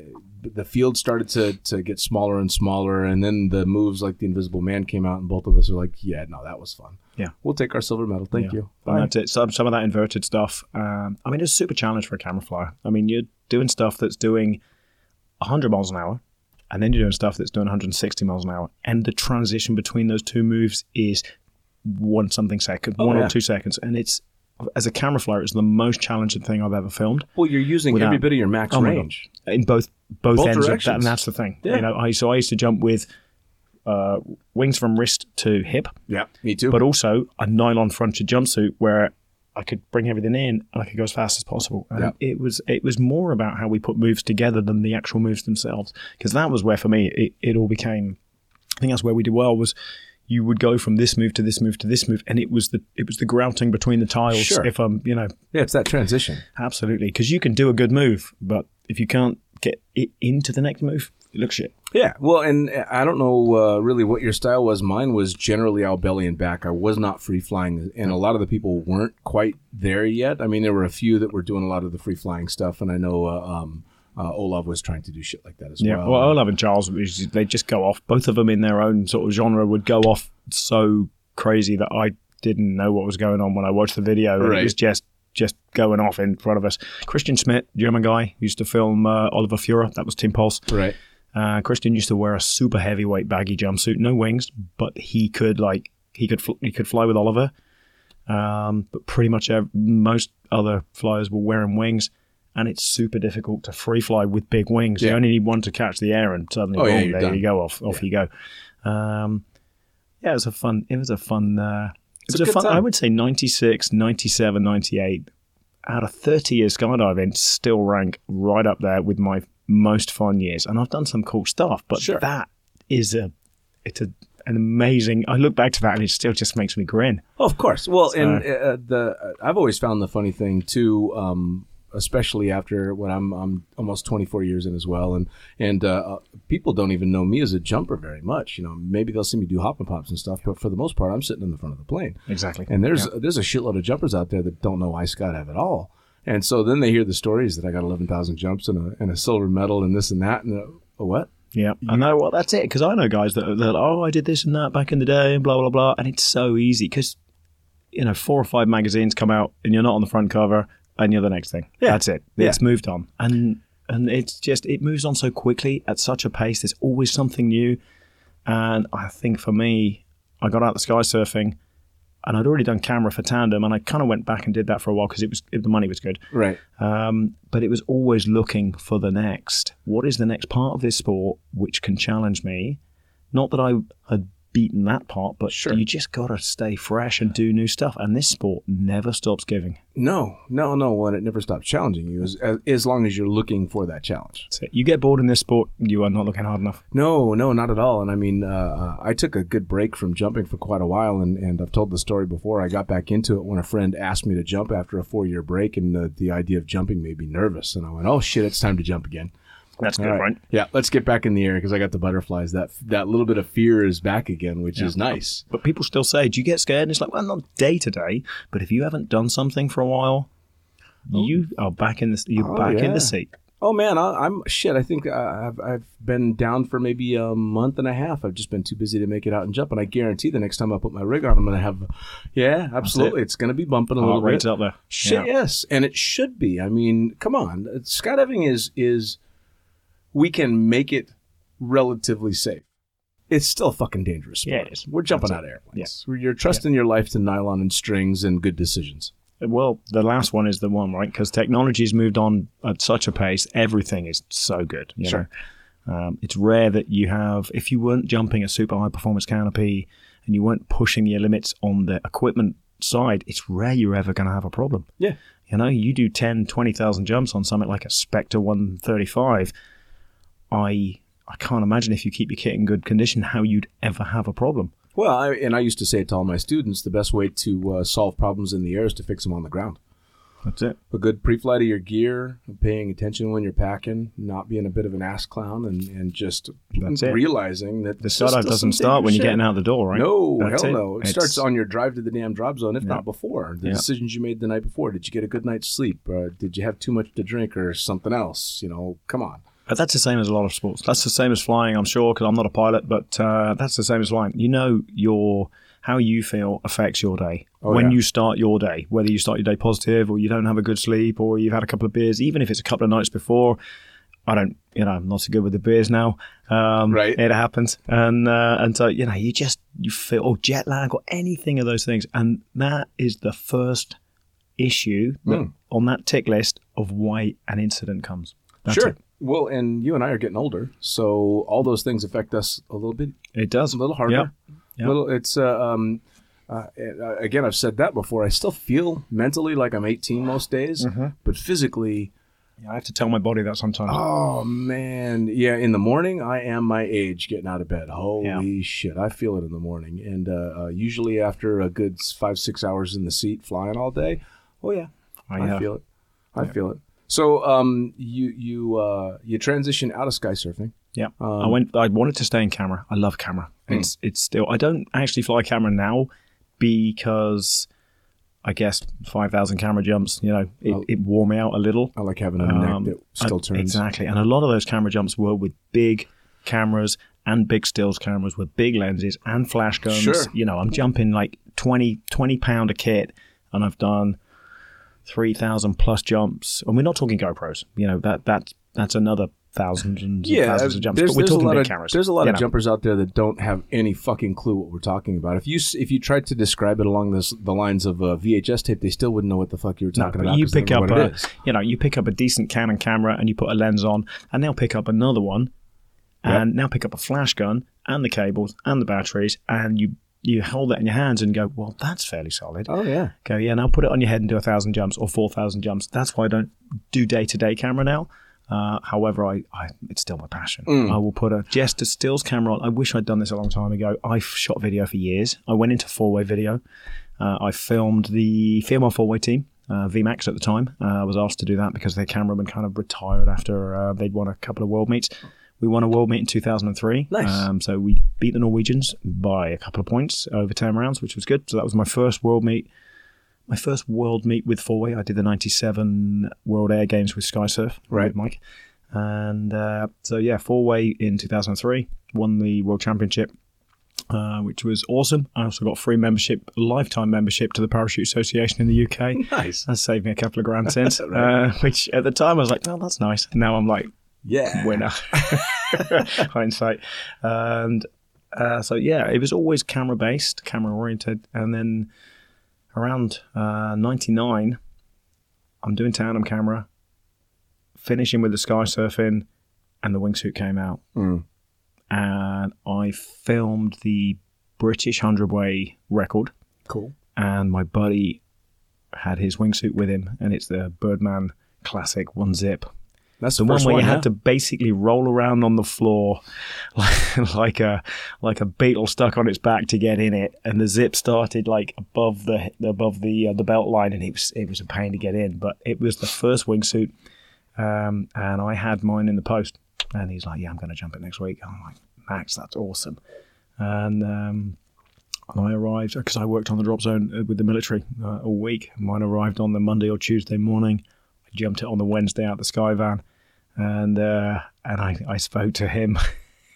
the field started to to get smaller and smaller, and then the moves like the Invisible Man came out, and both of us were like, "Yeah, no, that was fun. Yeah. we'll take our silver medal. Thank Yeah. you." And that's it. Some, some of that inverted stuff. Um, I mean, it's a super challenge for a camera flyer. I mean, you're doing stuff that's doing 100 miles an hour, and then you're doing stuff that's doing 160 miles an hour. And the transition between those two moves is one something second, one Oh, yeah. or two seconds. And it's, as a camera flyer, it's the most challenging thing I've ever filmed Well, you're using Without- every bit of your max Oh range. in both both, Both ends of that, directions. and that's the thing. Yeah. You know, I so I used to jump with uh, wings from wrist to hip, Yeah, me too. but also a nylon fronted jumpsuit where I could bring everything in and I could go as fast as possible. And Yeah. it was it was more about how we put moves together than the actual moves themselves. Because that was where for me it, it all became I think that's where we did well was you would go from this move to this move to this move and it was the it was the grouting between the tiles Sure. if I'm you know yeah, it's that transition. absolutely because you can do a good move but if you can't get it into the next move it looks shit. Yeah, well, and I don't know uh, really what your style was. Mine was generally all belly and back. I was not free flying, and a lot of the people weren't quite there yet. I mean, there were a few that were doing a lot of the free flying stuff, and I know uh, um, uh, Olav was trying to do shit like that as Yeah, well. Yeah, well, Olav and Charles, they just go off. Both of them in their own sort of genre would go off so crazy that I didn't know what was going on when I watched the video. Right. It was just just going off in front of us. Christian Schmidt, German guy, used to film uh, Oliver Furrer. That was Tim Pulse. right. Uh, Christian used to wear a super heavyweight baggy jumpsuit, no wings, but he could like he could fl- he could fly with Oliver. Um, but pretty much ev- most other flyers were wearing wings, and it's super difficult to free fly with big wings. You only need one to catch the air, and suddenly, Oh, yeah, boom, you're there done. you go. Off off you go. Um, yeah, it was a fun. It was a fun. Uh, it was a a, fun. I would say 96, 97, 98 out of 30 years skydiving still rank right up there with my most fun years and i've done some cool stuff but Sure. that is a it's a an amazing i look back to that and it still just makes me grin Oh, of course. Well, So- and uh, the uh, I've always found the funny thing too, um, especially after when I'm I'm almost 24 years in as well, and and uh, uh, people don't even know me as a jumper very much. You know, maybe they'll see me do hop and pops and stuff, but for the most part, I'm sitting in the front of the plane. exactly And there's there's a shitload of jumpers out there that don't know I Scott have at all. And so then they hear the stories that I got 11,000 jumps and a, and a silver medal and this and that and a, a what? yeah i know well that's it because i know guys that are that, oh i did this and that back in the day and blah blah blah and it's so easy because you know four or five magazines come out and you're not on the front cover and you're the next thing Yeah. that's it Yeah. it's moved on and and it's just it moves on so quickly at such a pace there's always something new and i think for me i got out the sky surfing and i'd already done camera for tandem and i kind of went back and did that for a while because it was the money was good Right. um, but it was always looking for the next. What is the next part of this sport which can challenge me? Not that I had beaten that part, but Sure. you just got to stay fresh and do new stuff. And this sport never stops giving. No, no, no. And it never stops challenging you as, as, as long as you're looking for that challenge. You get bored in this sport, you are not looking hard enough. No, no, not at all. And I mean, uh, I took a good break from jumping for quite a while, and, and I've told the story before. I got back into it when a friend asked me to jump after a four year break, and the, the idea of jumping made me nervous. And I went, "Oh shit, it's time to jump again." That's good, All right? Yeah, let's get back in the air because I got the butterflies. That that little bit of fear is back again, which is nice. But people still say, "Do you get scared?" And it's like, well, not day to day, but if you haven't done something for a while, you are back in the you're Oh, back in the seat. Oh man, I, I'm shit. I think uh, I've I've been down for maybe a month and a half. I've just been too busy to make it out and jump. And I guarantee the next time I put my rig on, I'm gonna have. Yeah, absolutely. It's gonna be bumping a little bit. up there. Shit, Yeah. yes, and it should be. I mean, come on, skydiving is is we can make it relatively safe. It's still fucking dangerous. Yeah, it is. We're jumping That's out of airplanes. You're trusting your life to nylon and strings and good decisions. Well, the last one is the one, right? Because technology's moved on at such a pace. Everything is so good. You Sure. Know? Um, it's rare that you have, if you weren't jumping a super high performance canopy and you weren't pushing your limits on the equipment side, it's rare you're ever going to have a problem. Yeah. You know, you do 10, 20,000 jumps on something like a Spectre 135. I I can't imagine if you keep your kit in good condition how you'd ever have a problem. Well, I, and I used to say to all my students, the best way to uh, solve problems in the air is to fix them on the ground. That's it. A good pre-flight of your gear, paying attention when you're packing, not being a bit of an ass clown, and, and just That's it. realizing that The startup doesn't start when you're getting out the door, right? No, That's hell it. no. It It's- starts on your drive to the damn drop zone, if Yeah. not before. The Yeah. decisions you made the night before. Did you get a good night's sleep? Uh, did you have too much to drink or something else? You know, come on. But that's the same as a lot of sports. That's the same as flying, I'm sure, because I'm not a pilot. But uh, that's the same as flying. You know, your how you feel affects your day Oh, when yeah. you start your day. Whether you start your day positive or you don't have a good sleep or you've had a couple of beers, even if it's a couple of nights before. I don't, you know, I'm not so good with the beers now. Um, Right. It happens, and uh, and so you know, you just you feel or jet lag or anything of those things, and that is the first issue that, Mm. on that tick list of why an incident comes. That's sure. it. Well, and you and I are getting older, so all those things affect us a little bit It does a little harder. Yep. Yep. Little, it's uh, um, uh, again, I've said that before. I still feel mentally like I'm 18 most days, Mm-hmm. but physically, Yeah, I have to tell my body that sometimes. oh man, yeah. In the morning, I am my age getting out of bed. Holy shit, I feel it in the morning, and uh, uh, usually after a good five six hours in the seat flying all day, oh yeah, I, I, uh, feel it. I feel it. So, um, you you uh, you transition out of sky surfing. Yeah, Um, I went. I wanted to stay in camera. I love camera. It's it's still. I don't actually fly camera now because I guess five thousand camera jumps. You know, it, Oh. it wore me out a little. I like having a Um, neck that still and- turns. exactly, and a lot of those camera jumps were with big cameras and big stills cameras with big lenses and flash guns. Sure. You know, I'm jumping like 20, 20 pound a kit, and I've done three thousand plus jumps. And we're not talking GoPros. You know that that that's another thousands and thousands of jumps. there's, but we're talking a lot big of cameras. there's a lot of know. jumpers out there that don't have any fucking clue what we're talking about. If you if you tried to describe it along this the lines of a VHS tape, they still wouldn't know what the fuck you were talking but about. you pick up a, you know, you pick up a decent Canon camera and you put a lens on, and they'll pick up another one, and now pick up a flash gun and the cables and the batteries, and you you hold that in your hands and go, well, that's fairly solid. Oh yeah, Go, yeah, now put it on your head and do a thousand jumps or four thousand jumps. That's why I don't do day to day camera now. Uh, however, I, I it's still my passion. Mm. I will put a just a stills camera on. I wish I'd done this a long time ago. I've shot video for years. I went into four way video. Uh, I filmed the female four way team. Uh, VMAX at the time. Uh, I was asked to do that because their cameraman kind of retired after uh, they'd won a couple of world meets. We won a world meet in 2003. Nice. Um, so we beat the Norwegians by a couple of points over 10 rounds, which was good. So that was my first world meet my first world meet with four way. I did the '97 World Air Games with SkySurf, Right. with Mike, and uh, so yeah, four way in 2003, won the World Championship, uh, which was awesome. I also got free membership, lifetime membership to the Parachute Association in the UK. nice. That saved me a couple of grand since, Right. uh, which at the time I was like, oh, that's nice. Now I'm like, Yeah, winner. Hindsight. And uh, so, yeah, it was always camera based, camera oriented. And then around uh, 99, I'm doing tandem camera, finishing with the sky surfing, and the wingsuit came out. Mm. And I filmed the British 100 way record. Cool. And my buddy had his wingsuit with him, and it's the Birdman Classic one zip That's the the, one where you yeah? had to basically roll around on the floor like, like a like a beetle stuck on its back to get in it, and the zip started like above the above the uh, the belt line, and it was it was a pain to get in. But it was the first wingsuit, um, and I had mine in the post, and he's like, "Yeah, I'm going to jump it next week." I'm like, "Max, that's awesome," and. Um, I arrived because I worked on the drop zone uh, with the military uh, all week. Mine arrived on the Monday or Tuesday morning. I jumped it on the Wednesday out the Skyvan, and uh, and I, I spoke to him.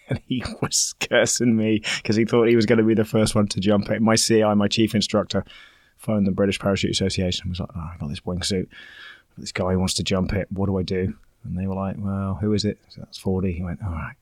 And he was cursing me because he thought he was going to be the first one to jump it. My CI, my chief instructor, phoned the British Parachute Association and was like, oh, I got this wingsuit. This guy wants to jump it. What do I do? And they were like, Well, who is it? So that's 40. He went, All right.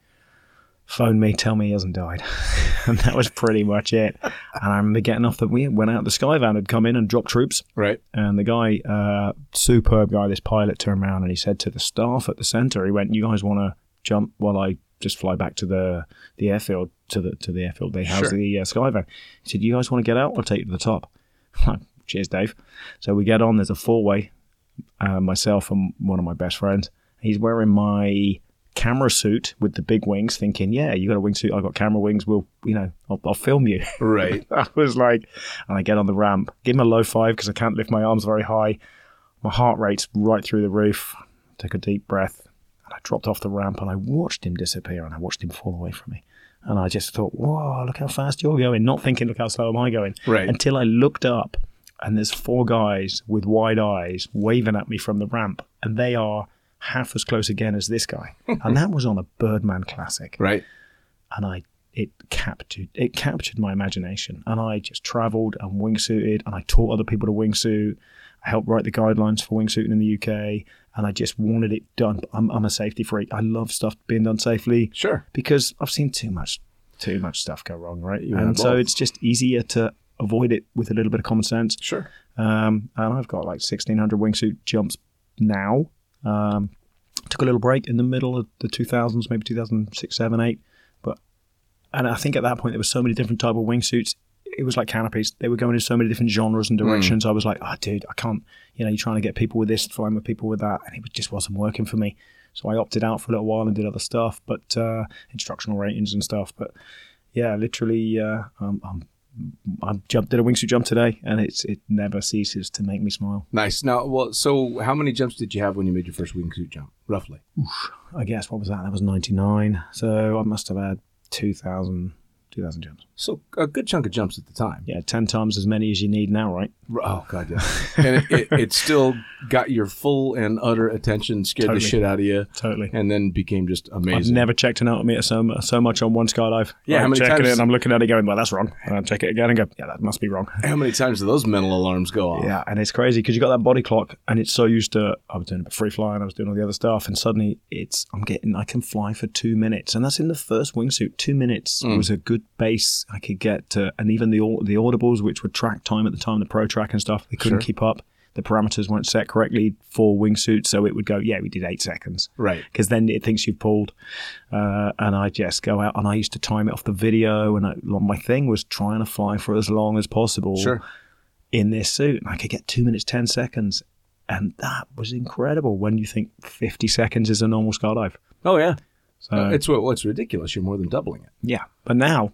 Phone me, tell me he hasn't died. and that was pretty much it. And I remember getting off the, we went out, the Skyvan had come in and dropped troops. Right. And the guy, uh, superb guy, this pilot turned around and he said to the staff at the centre, he went, "You guys want to jump while I just fly back to the the airfield to the to the airfield they house Sure. the uh, Skyvan?" He said, "You guys want to get out? I'll take you to the top." Cheers, Dave. So we get on. There's a four way, uh, myself and one of my best friends. He's wearing my camera suit with the big wings, thinking, "Yeah, you got a wingsuit. I got camera wings. We'll, you know, I'll, I'll film you." Right. I was like, and I get on the ramp, give him a low five because I can't lift my arms very high. My heart rate's right through the roof. Took a deep breath, and I dropped off the ramp and I watched him disappear and I watched him fall away from me. And I just thought, whoa, look how fast you're going. Not thinking, look how slow am I going. Right. Until I looked up and there's four guys with wide eyes waving at me from the ramp. And they are half as close again as this guy. and that was on a Birdman Classic Right. and I it captured it captured my imagination and I just travelled and wingsuited and I taught other people to wingsuit. I helped write the guidelines for wingsuiting in the UK and I just wanted it done. I'm, I'm a safety freak. I love stuff being done safely Sure. because I've seen too much too much stuff go wrong, right? You and so both. it's just easier to avoid it with a little bit of common sense. Sure. Um, and I've got like 1600 wingsuit jumps now. Um, took a little break in the middle of the 2000s, maybe 2006, 7, 8. But, and I think at that point there were so many different type of wingsuits. It was like canopies. They were going in so many different genres and directions. I was like, oh, dude, I can't, you know, you're trying to get people with this, flying with people with that. And it just wasn't working for me. So I opted out for a little while and did other stuff, but uh, instructional ratings and stuff. But yeah, literally, uh, um, I'm I jumped did a wingsuit jump today, and it's it never ceases to make me smile. Nice. Now, well, so how many jumps did you have when you made your first wingsuit jump, roughly? I guess what was that? That was ninety nine. So I must have had 2,000, 2,000 jumps. So a good chunk of jumps at the time. Yeah, ten times as many as you need now, right? Oh god, yeah. and it, it, it still got your full and utter attention, scared Totally. the shit out of you, Totally. and then became just amazing. I've amazing. never checked an altimeter so so much on one skydive. Yeah, how I'm many checking times- it and I'm looking at it going, well, that's wrong. And I check it again and go, yeah, that must be wrong. How many times do those mental alarms go off? Yeah, and it's crazy because you got that body clock, and it's so used to. I was doing a free flying, I was doing all the other stuff, and suddenly it's I'm getting I can fly for two minutes, and that's in the first wingsuit. Two minutes mm. was a good base I could get to, and even the the audibles, which would track time at the time, the pro track and stuff, they couldn't Sure. keep up. The parameters weren't set correctly for wingsuit, so it would go, yeah, we did eight seconds Right. because then it thinks you've pulled. Uh, and I just go out and I used to time it off the video. And I, my thing was trying to fly for as long as possible Sure. in this suit. And I could get two minutes, 10 seconds. And that was incredible when you think 50 seconds is a normal skydive. Oh yeah. So, it's what what's ridiculous. You're more than doubling it. yeah. But now,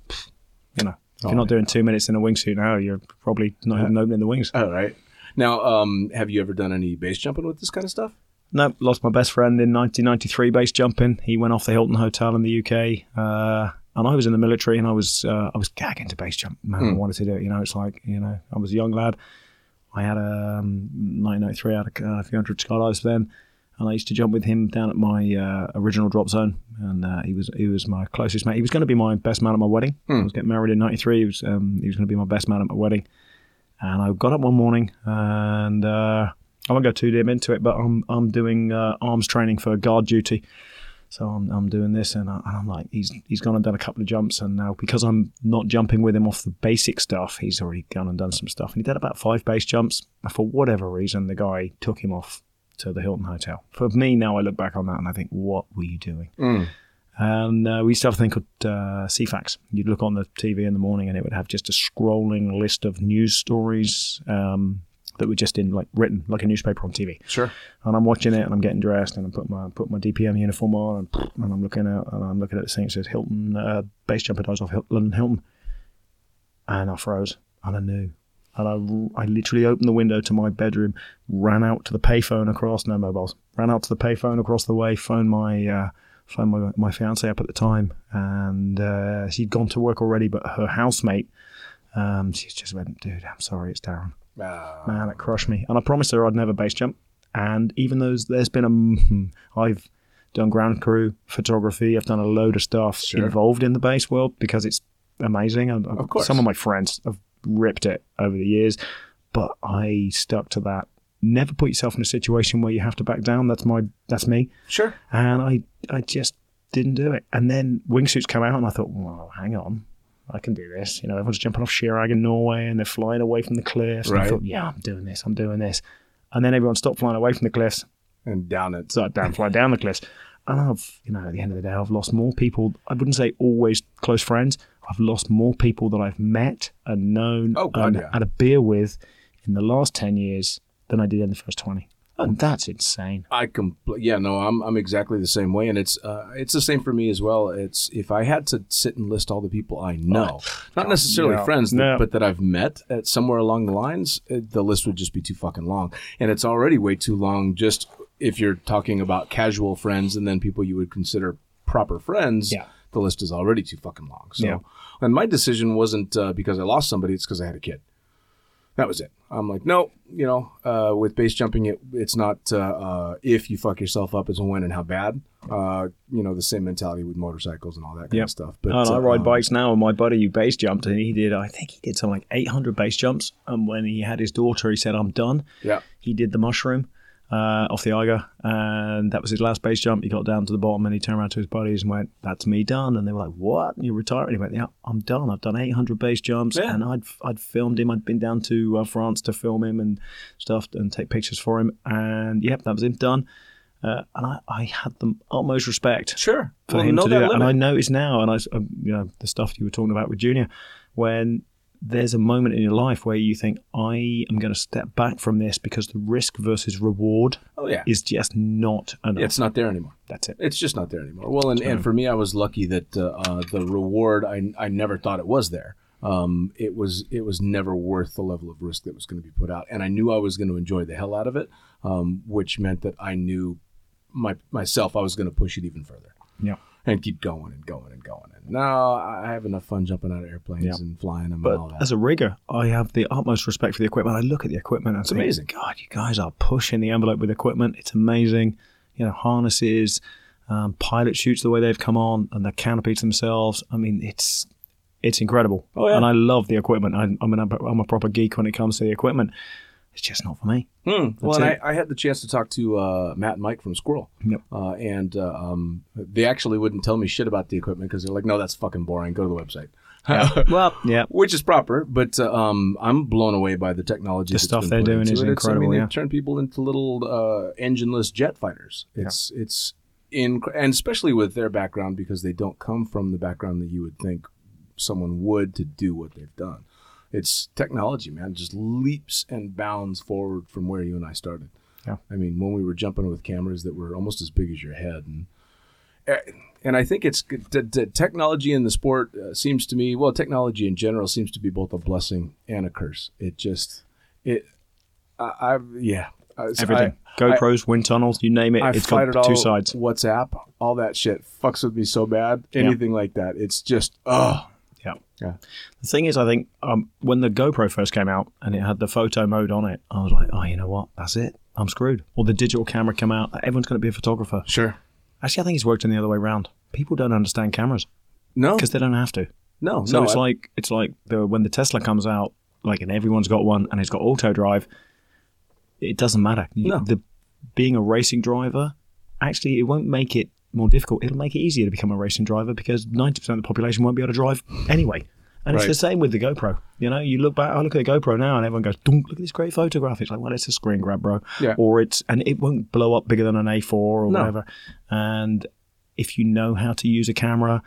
you know, if Oh, you're not doing two minutes in a wingsuit now, you're probably not even opening the wings. All right. Now, um, have you ever done any base jumping with this kind of stuff? No, lost my best friend in 1993 base jumping. He went off the Hilton Hotel in the UK, uh, and I was in the military, and I was uh, I was gagging to base jump. Man, I wanted to do it. You know, it's like you know, I was a young lad. I had a um, 1993 out of uh, a few hundred skydives then, and I used to jump with him down at my uh, original drop zone, and uh, he was he was my closest mate. He was going to be my best man at my wedding. I was getting married in '93. He was um, he was going to be my best man at my wedding. And I got up one morning and uh, I won't go too deep into it, but I'm I'm doing uh, arms training for guard duty. So I'm, I'm doing this, and, I, I'm like, he's he's gone and done a couple of jumps, and now because I'm not jumping with him off the basic stuff, he's already gone and done some stuff, and he did about five base jumps. And for whatever reason, the guy took him off to the Hilton Hotel. For me, now I look back on that and I think, what were you doing? And uh, we used to have a thing called uh, Ceefax. You'd look on the TV in the morning and it would have just a scrolling list of news stories um, that were just in like written like a newspaper on TV. Sure. And I'm watching it and I'm getting dressed and I'm put my put my DPM uniform on and, and I'm looking out and I'm looking at the thing. It says Hilton uh, base jumper dies off Hil- London Hilton, and I froze and I knew. And I, I literally opened the window to my bedroom, ran out to the payphone across, no mobiles, ran out to the payphone across the way, phoned my, uh, phoned my, my fiance up at the time, and uh, she'd gone to work already, but her housemate, um, she just went, dude, I'm sorry, it's Darren. Man, it crushed me. And I promised her I'd never base jump. And even though there's been a, I've done ground crew photography. I've done a load of stuff Sure. involved in the base world because it's amazing. And Of course. some of my friends have ripped it over the years, but I stuck to that. Never put yourself in a situation where you have to back down. That's my that's me Sure. and I I just didn't do it. And then wingsuits come out, and I thought, well, hang on, I can do this. You know, everyone's jumping off Kjerag in Norway, and they're flying away from the cliffs. And Right. I thought, yeah, I'm doing this. I'm doing this. And then everyone stopped flying away from the cliffs, And down it. started down flying down the cliffs. And I've, you know, at the end of the day, I've lost more people. I wouldn't say always close friends. I've lost more people that I've met and known Oh, God, and yeah. had a beer with in the last ten years than I did in the first twenty. And that's insane. I compl- yeah no I'm I'm exactly the same way and it's uh, it's the same for me as well it's if I had to sit and list all the people I know not necessarily no, friends no. but that I've met at somewhere along the lines it, the list would just be too fucking long and it's already way too long just if you're talking about casual friends and then people you would consider proper friends Yeah. the list is already too fucking long so Yeah. And my decision wasn't uh, because I lost somebody it's because I had a kid that was it. I'm like, no, you know, uh, with base jumping, it it's not uh, uh, if you fuck yourself up, it's when and how bad. Uh, you know, the same mentality with motorcycles and all that kind Yep. of stuff. But and I uh, ride um, bikes now, and my buddy who base jumped, and he did, I think he did something like 800 base jumps. And when he had his daughter, he said, I'm done. Yeah, He did the mushroom uh, off the Eiger, and that was his last base jump. He got down to the bottom, and he turned around to his buddies and went, That's me done. And they were like, What? You're retiring?" he went, Yeah, I'm done. I've done 800 base jumps. Yeah. And I'd, I'd filmed him. I'd been down to uh, France to film him and stuff and take pictures for him. And yep, that was him done. Uh, and I, I had the utmost respect sure. for Well, him to do that. And I notice now, and I, um, you know, the stuff you were talking about with Junior, when there's a moment in your life where you think, I am going to step back from this because the risk versus reward oh yeah, is just not enough. it's not there anymore. That's it. It's just not there anymore. Well, and, and for me, I was lucky that uh, uh, the reward I I never thought it was there. Um, it was it was never worth the level of risk that was going to be put out, and I knew I was going to enjoy the hell out of it, um, which meant that I knew my myself I was going to push it even further Yeah. And keep going and going and going. And now I have enough fun jumping out of airplanes Yeah. and flying them But and all that. as a rigger, I have the utmost respect for the equipment. I look at the equipment and It's think, amazing. God, you guys are pushing the envelope with equipment. It's amazing. You know, harnesses, um, pilot shoots the way they've come on, and the canopies themselves. I mean, it's it's incredible. Oh, yeah. And I love the equipment. I, I'm, an, I'm a proper geek when it comes to the equipment. It's just not for me. Hmm. Well, and. I, I had the chance to talk to uh, Matt and Mike from Squirrel. Yep. Uh, and uh, um, they actually wouldn't tell me shit about the equipment because they're like, no, that's fucking boring. Go to the website. well, yeah. Which is proper, but uh, um, I'm blown away by the technology. The stuff they're doing is it. It's- I incredible, mean, yeah. They turn people into little uh, engineless jet fighters. It's it's in, and especially with their background because they don't come from the background that you would think someone would to do what they've done. It's technology, man. Just leaps and bounds forward from where you and I started. Yeah. I mean, when we were jumping with cameras that were almost as big as your head, and eh, and I think it's good- t- t- technology in the sport uh, seems to me, well, technology in general seems to be both a blessing and a curse. It just, it, I, I've yeah, I- Everything. I- GoPros, wind tunnels, you name it. I, I it's got it all. two sides. WhatsApp, all that shit fucks with me so bad. Anything like that, it's just oh Yeah. The thing is, I think um, when the GoPro first came out and it had the photo mode on it, I was like, oh, you know what? That's it. I'm screwed. Or the digital camera came out. Everyone's going to be a photographer. sure. Actually, I think it's worked in the other way around. People don't understand cameras No, because they don't have to. no, So no. it's I- like it's like the when the Tesla comes out, like, and everyone's got one and it's got auto drive. It doesn't matter. No. The being a racing driver, actually, it won't make it more difficult. It'll make it easier to become a racing driver because ninety percent of the population won't be able to drive anyway. And it's the same with the GoPro. You know, you look back, I look at the GoPro now, and everyone goes, "Dunk, "Look at this great photograph." It's like, well, it's a screen grab, bro. Yeah. Or it's and it won't blow up bigger than an A4 or No. whatever. And if you know how to use a camera,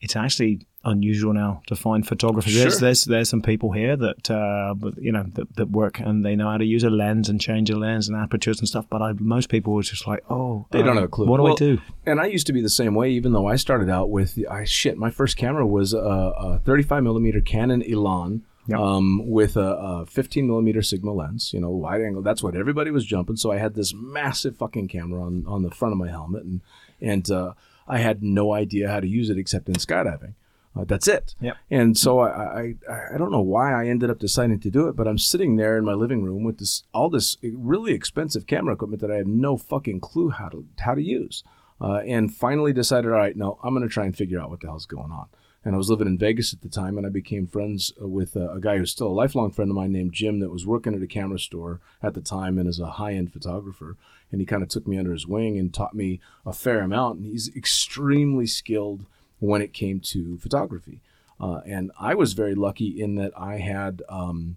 it's actually unusual now to find photographers. There's, Sure. there's there's some people here that uh, you know that, that work and they know how to use a lens and change a lens and apertures and stuff. But I, most people are just like, oh, They don't um, have a clue. What do Well, I do? And I used to be the same way, even though I started out with I shit. My first camera was a, a 35 millimeter Canon Elan. Yep. Um, with a, a 15 millimeter Sigma lens, you know, wide angle. That's what everybody was jumping. So I had this massive fucking camera on, on the front of my helmet, and and uh, I had no idea how to use it except in skydiving. Uh, that's it. Yep. And so I, I I don't know why I ended up deciding to do it, but I'm sitting there in my living room with this all this really expensive camera equipment that I have no fucking clue how to how to use. Uh, and finally decided, all right, no, I'm going to try and figure out what the hell's going on. And I was living in Vegas at the time, and I became friends uh, with a, a guy who's still a lifelong friend of mine named Jim that was working at a camera store at the time and is a high end photographer. And he kind of took me under his wing and taught me a fair amount. And he's extremely skilled when it came to photography. Uh, and I was very lucky in that I had um,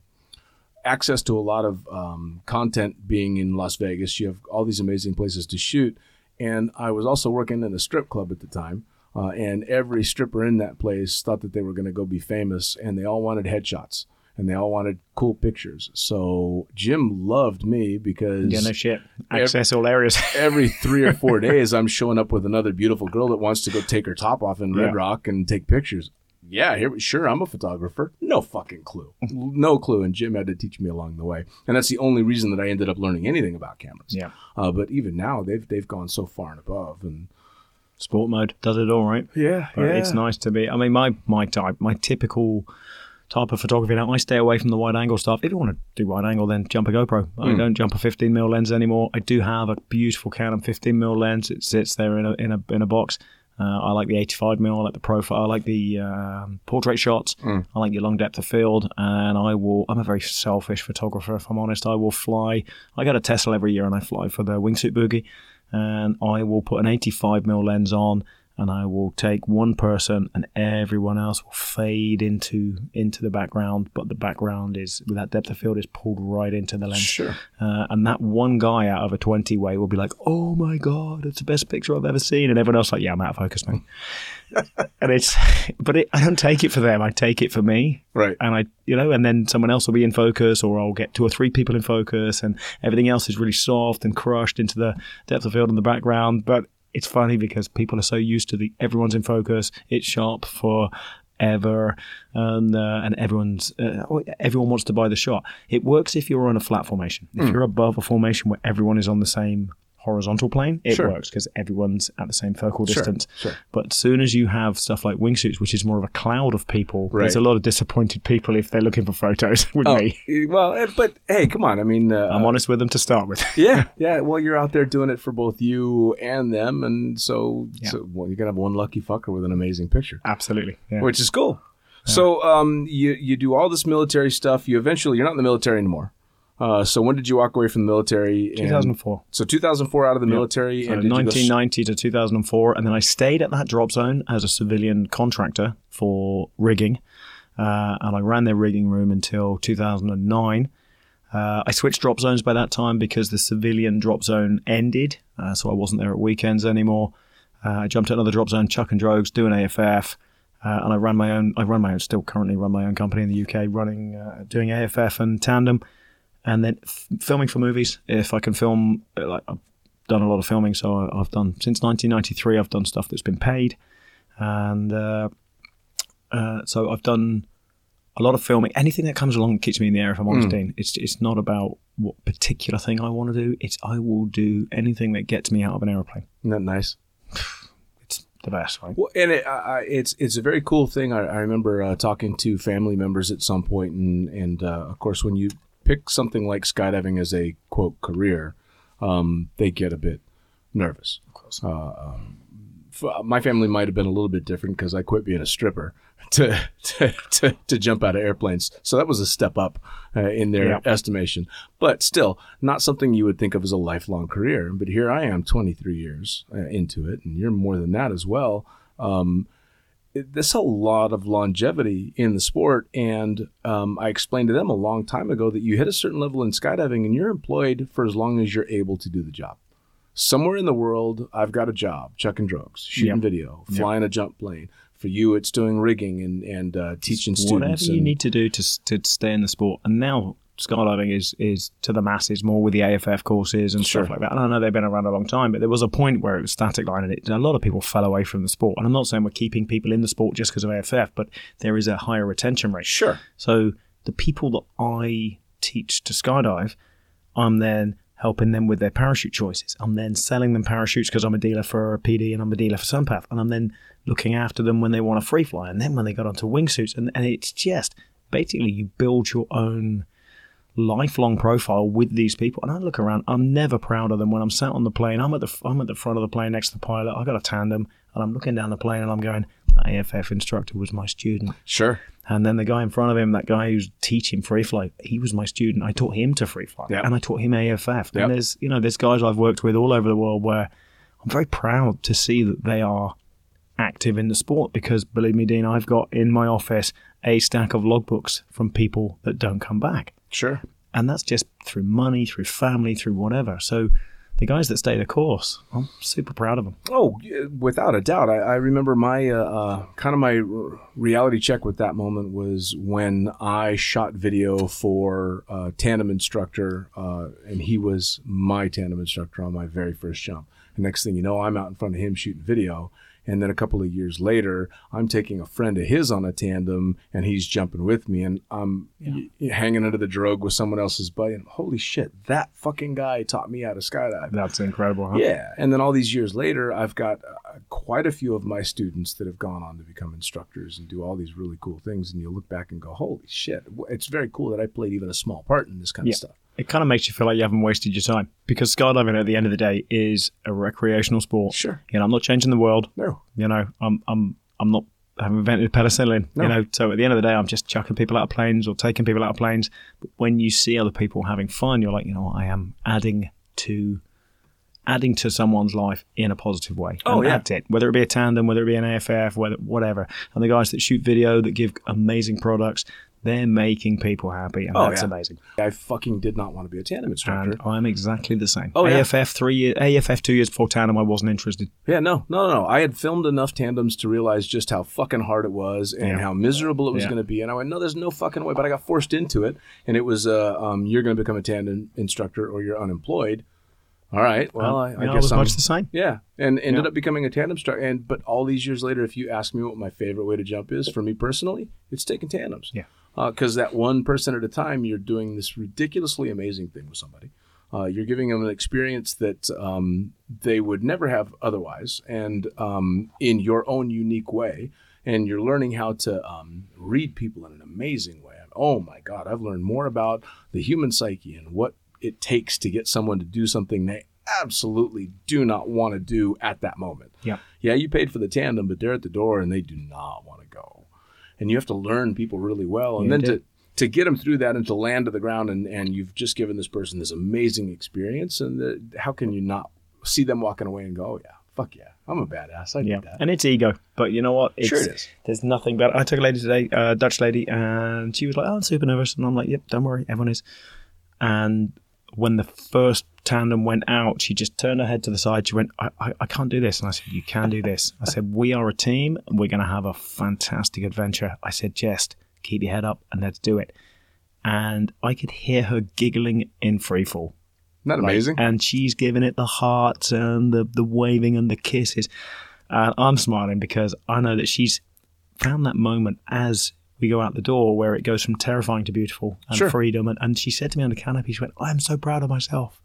access to a lot of um, content being in Las Vegas. You have all these amazing places to shoot. And I was also working in a strip club at the time. Uh, and every stripper in that place thought that they were going to go be famous, and they all wanted headshots and they all wanted cool pictures. So Jim loved me because Yeah, no shit. Access all areas. every three or four days, I'm showing up with another beautiful girl that wants to go take her top off in Red Yeah. Rock and take pictures. Yeah, here, sure, I'm a photographer. No fucking clue. No clue. And Jim had to teach me along the way. And that's the only reason that I ended up learning anything about cameras. Yeah. Uh, but even now, they've they've gone so far and above. And Sport mode does it all right. yeah, But it's nice to be. I mean, my my type, my typical type of photography now. I stay away from the wide angle stuff. If you want to do wide angle, then jump a GoPro. I don't jump a 15 mm lens anymore. I do have a beautiful Canon 15 mm lens. It sits there in a in a in a box. Uh, I like the 85 mm. I like the profile. I like the um, portrait shots. I like your long depth of field. And I will. I'm a very selfish photographer. If I'm honest, I will fly. I go to Tesla every year, and I fly for the wingsuit boogie. And I will put an 85 mm lens on, and I will take one person, and everyone else will fade into into the background. But the background is with that depth of field is pulled right into the lens. Sure. Uh, and that one guy out of a 20 way will be like, oh my God, it's the best picture I've ever seen. And everyone else, like, yeah, I'm out of focus, man. and it's, but it, I don't take it for them. I take it for me. Right. And I, you know, and then someone else will be in focus, or I'll get two or three people in focus, and everything else is really soft and crushed into the depth of field in the background. But it's funny because people are so used to the everyone's in focus, it's sharp for ever and uh, and everyone's uh, everyone wants to buy the shot. It works if you're on a flat formation. If you're above a formation where everyone is on the same horizontal plane it Sure. works because everyone's at the same focal distance sure. but as soon as you have stuff like wingsuits which is more of a cloud of people there's a lot of disappointed people if they're looking for photos with Oh, me well, eh, but hey, come on. I mean, uh, i'm honest with them to start with Yeah, yeah. Well, you're out there doing it for both you and them, and so, Yeah. so well, you're gonna have one lucky fucker with an amazing picture, absolutely yeah. which is cool. So, um, you you do all this military stuff. You eventually you're not in the military anymore. Uh, so when did you walk away from the military? And- 2004 So 2004 out of the military, So and did you go 1990 to 2004, and then I stayed at that drop zone as a civilian contractor for rigging, uh, and I ran their rigging room until 2009. Uh, I switched drop zones by that time because the civilian drop zone ended, uh, so I wasn't there at weekends anymore. Uh, I jumped to another drop zone, Chuck and Drogues, doing AFF, uh, and I ran my own. I run my own, still currently run my own company in the UK, running, uh, doing AFF and tandem, and then f- filming for movies. If I can film, uh, like I've done a lot of filming, so I've done since 1993. I've done stuff that's been paid, and uh, uh, so I've done a lot of filming. Anything that comes along that keeps me in the air. If I'm honest, Dean, it's it's not about what particular thing I want to do. It's I will do anything that gets me out of an aeroplane. Isn't that nice? It's the best, right? Well, and it, I, I- it's it's a very cool thing. I, I remember uh, talking to family members at some point, and and uh, of course, when you pick something like skydiving as a quote career, um, they get a bit nervous. Of course. Uh, um, f- my family might have been a little bit different because I quit being a stripper to, to to to jump out of airplanes. So that was a step up uh, in their Yeah. estimation, but still not something you would think of as a lifelong career. But here I am, 23 years uh, into it, and you're more than that as well. Um, there's a lot of longevity in the sport, and um, I explained to them a long time ago that you hit a certain level in skydiving, and you're employed for as long as you're able to do the job. Somewhere in the world, I've got a job, chucking drogues, shooting Yep. video, flying a jump plane. For you, it's doing rigging and and uh, teaching students. Whatever you and- need to do to to stay in the sport. And now skydiving is is to the masses more with the AFF courses and Sure. stuff like that. And I know they've been around a long time, but there was a point where it was static line, and it, a lot of people fell away from the sport. And I'm not saying we're keeping people in the sport just because of AFF, but there is a higher retention rate. Sure. So the people that I teach to skydive, I'm then helping them with their parachute choices. I'm then selling them parachutes because I'm a dealer for PD and I'm a dealer for Sunpath. And I'm then looking after them when they want to free fly. And then when they got onto wingsuits. And, and it's just basically you build your own lifelong profile with these people. And I look around, I'm never proud of them when I'm sat on the plane. I'm at the I'm at the front of the plane next to the pilot. I've got a tandem, and I'm looking down the plane, and I'm going, "The AFF instructor was my student." Sure. And then the guy in front of him, that guy who's teaching free flight, he was my student. I taught him to free fly, Yep. and I taught him AFF. Yep. And there's you know there's guys I've worked with all over the world where I'm very proud to see that they are active in the sport because believe me, Dean, I've got in my office a stack of logbooks from people that don't come back Sure. and that's just through money, through family, through whatever. So the guys that stay the course, I'm super proud of them. Oh, without a doubt. I, I remember my uh, uh, kind of my reality check with that moment was when I shot video for a tandem instructor, uh, and he was my tandem instructor on my very first jump. And next thing you know, I'm out in front of him shooting video. And then a couple of years later, I'm taking a friend of his on a tandem, and he's jumping with me, and I'm y- y- hanging under the drogue with someone else's buddy. And holy shit, that fucking guy taught me how to skydive. That's incredible. Huh? Yeah, and then all these years later, I've got uh, quite a few of my students that have gone on to become instructors and do all these really cool things. And you look back and go, "Holy shit!" It's very cool that I played even a small part in this kind Yeah. of stuff. It kind of makes you feel like you haven't wasted your time because skydiving at the end of the day is a recreational sport. Sure. You know, I'm not changing the world. No, You know, I'm I'm I'm not I haven't invented penicillin. No. You know, so at the end of the day, I'm just chucking people out of planes or taking people out of planes. But when you see other people having fun, you're like, you know, what, I am adding to adding to someone's life in a positive way. Oh, and yeah. that's it. Whether it be a tandem, whether it be an AFF, whether whatever. And the guys that shoot video that give amazing products, they're making people happy, and Oh, that's yeah. amazing. I fucking did not want to be a tandem instructor. And I'm exactly the same. Oh, yeah. AFF three years, AFF two years before tandem, I wasn't interested. Yeah, no, no, no, no. I had filmed enough tandems to realize just how fucking hard it was and Yeah. how miserable it was Yeah. going to be. And I went, no, there's no fucking way. But I got forced into it, and it was, uh, um, you're going to become a tandem instructor or you're unemployed. All right. Well, I, I know, guess was I'm, much the same. Yeah, and ended Yeah. up becoming a tandem instructor. And but all these years later, if you ask me what my favorite way to jump is for me personally, it's taking tandems. Yeah. Because that one person at a time, you're doing this ridiculously amazing thing with somebody. Uh, you're giving them an experience that um, they would never have otherwise, and um, in your own unique way. And you're learning how to um, read people in an amazing way. Oh my God, I've learned more about the human psyche and what it takes to get someone to do something they absolutely do not want to do at that moment. Yeah. Yeah, you paid for the tandem, but they're at the door and they do not want to. And you have to learn people really well. And You then do. to, to get them through that and to land to the ground and, and you've just given this person this amazing experience. And the, how can you not see them walking away and go, oh, yeah, fuck yeah, I'm a badass. I Yeah, did that. and it's ego, but you know what? It's, Sure it is. There's nothing better. I took a lady today, a Dutch lady, and she was like, "Oh, I'm super nervous," and I'm like, "Yep, don't worry, everyone is." And when the first tandem went out, she just turned her head to the side. She went, I, I, I can't do this. And I said, You can do this. I said, We are a team. and We're going to have a fantastic adventure. I said, Just keep your head up and let's do it. And I could hear her giggling in freefall. Isn't that Like, amazing? and she's giving it the hearts and the, the waving and the kisses. And I'm smiling because I know that she's found that moment as we go out the door where it goes from terrifying to beautiful and Sure. freedom. And, and she said to me on the canopy, she went, I'm so proud of myself.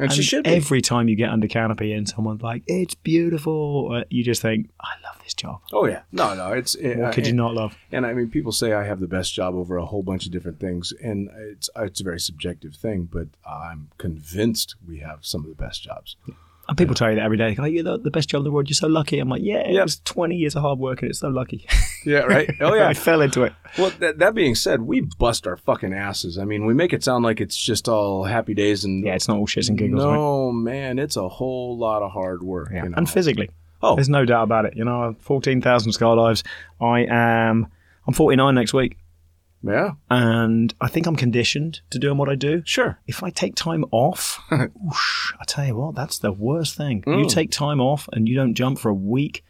and she should be. Every time you get under canopy and someone's like, it's beautiful, uh, you just think, I love this job. oh, yeah. No, no. It's, What could you not love? And I mean, people say I have the best job over a whole bunch of different things, and it's it's a very subjective thing. But I'm convinced we have some of the best jobs. And people tell you that every day. They go, you're the, the best job in the world. You're so lucky. I'm like, yeah, it was 20 years of hard work and it's so lucky. Yeah, right. Oh yeah. I fell into it. Well, that, that being said, we bust our fucking asses. I mean, we make it sound like it's just all happy days and Yeah, it's not all shits and giggles. right? no, man, it's a whole lot of hard work. Yeah. you know? And physically. Oh. There's no doubt about it. You know, 14,000 skydives. I am, I'm 49 next week. Yeah, And I think I'm conditioned to doing what I do. sure. If I take time off, whoosh, I tell you what, that's the worst thing. You Mm. take time off and you don't jump for a week,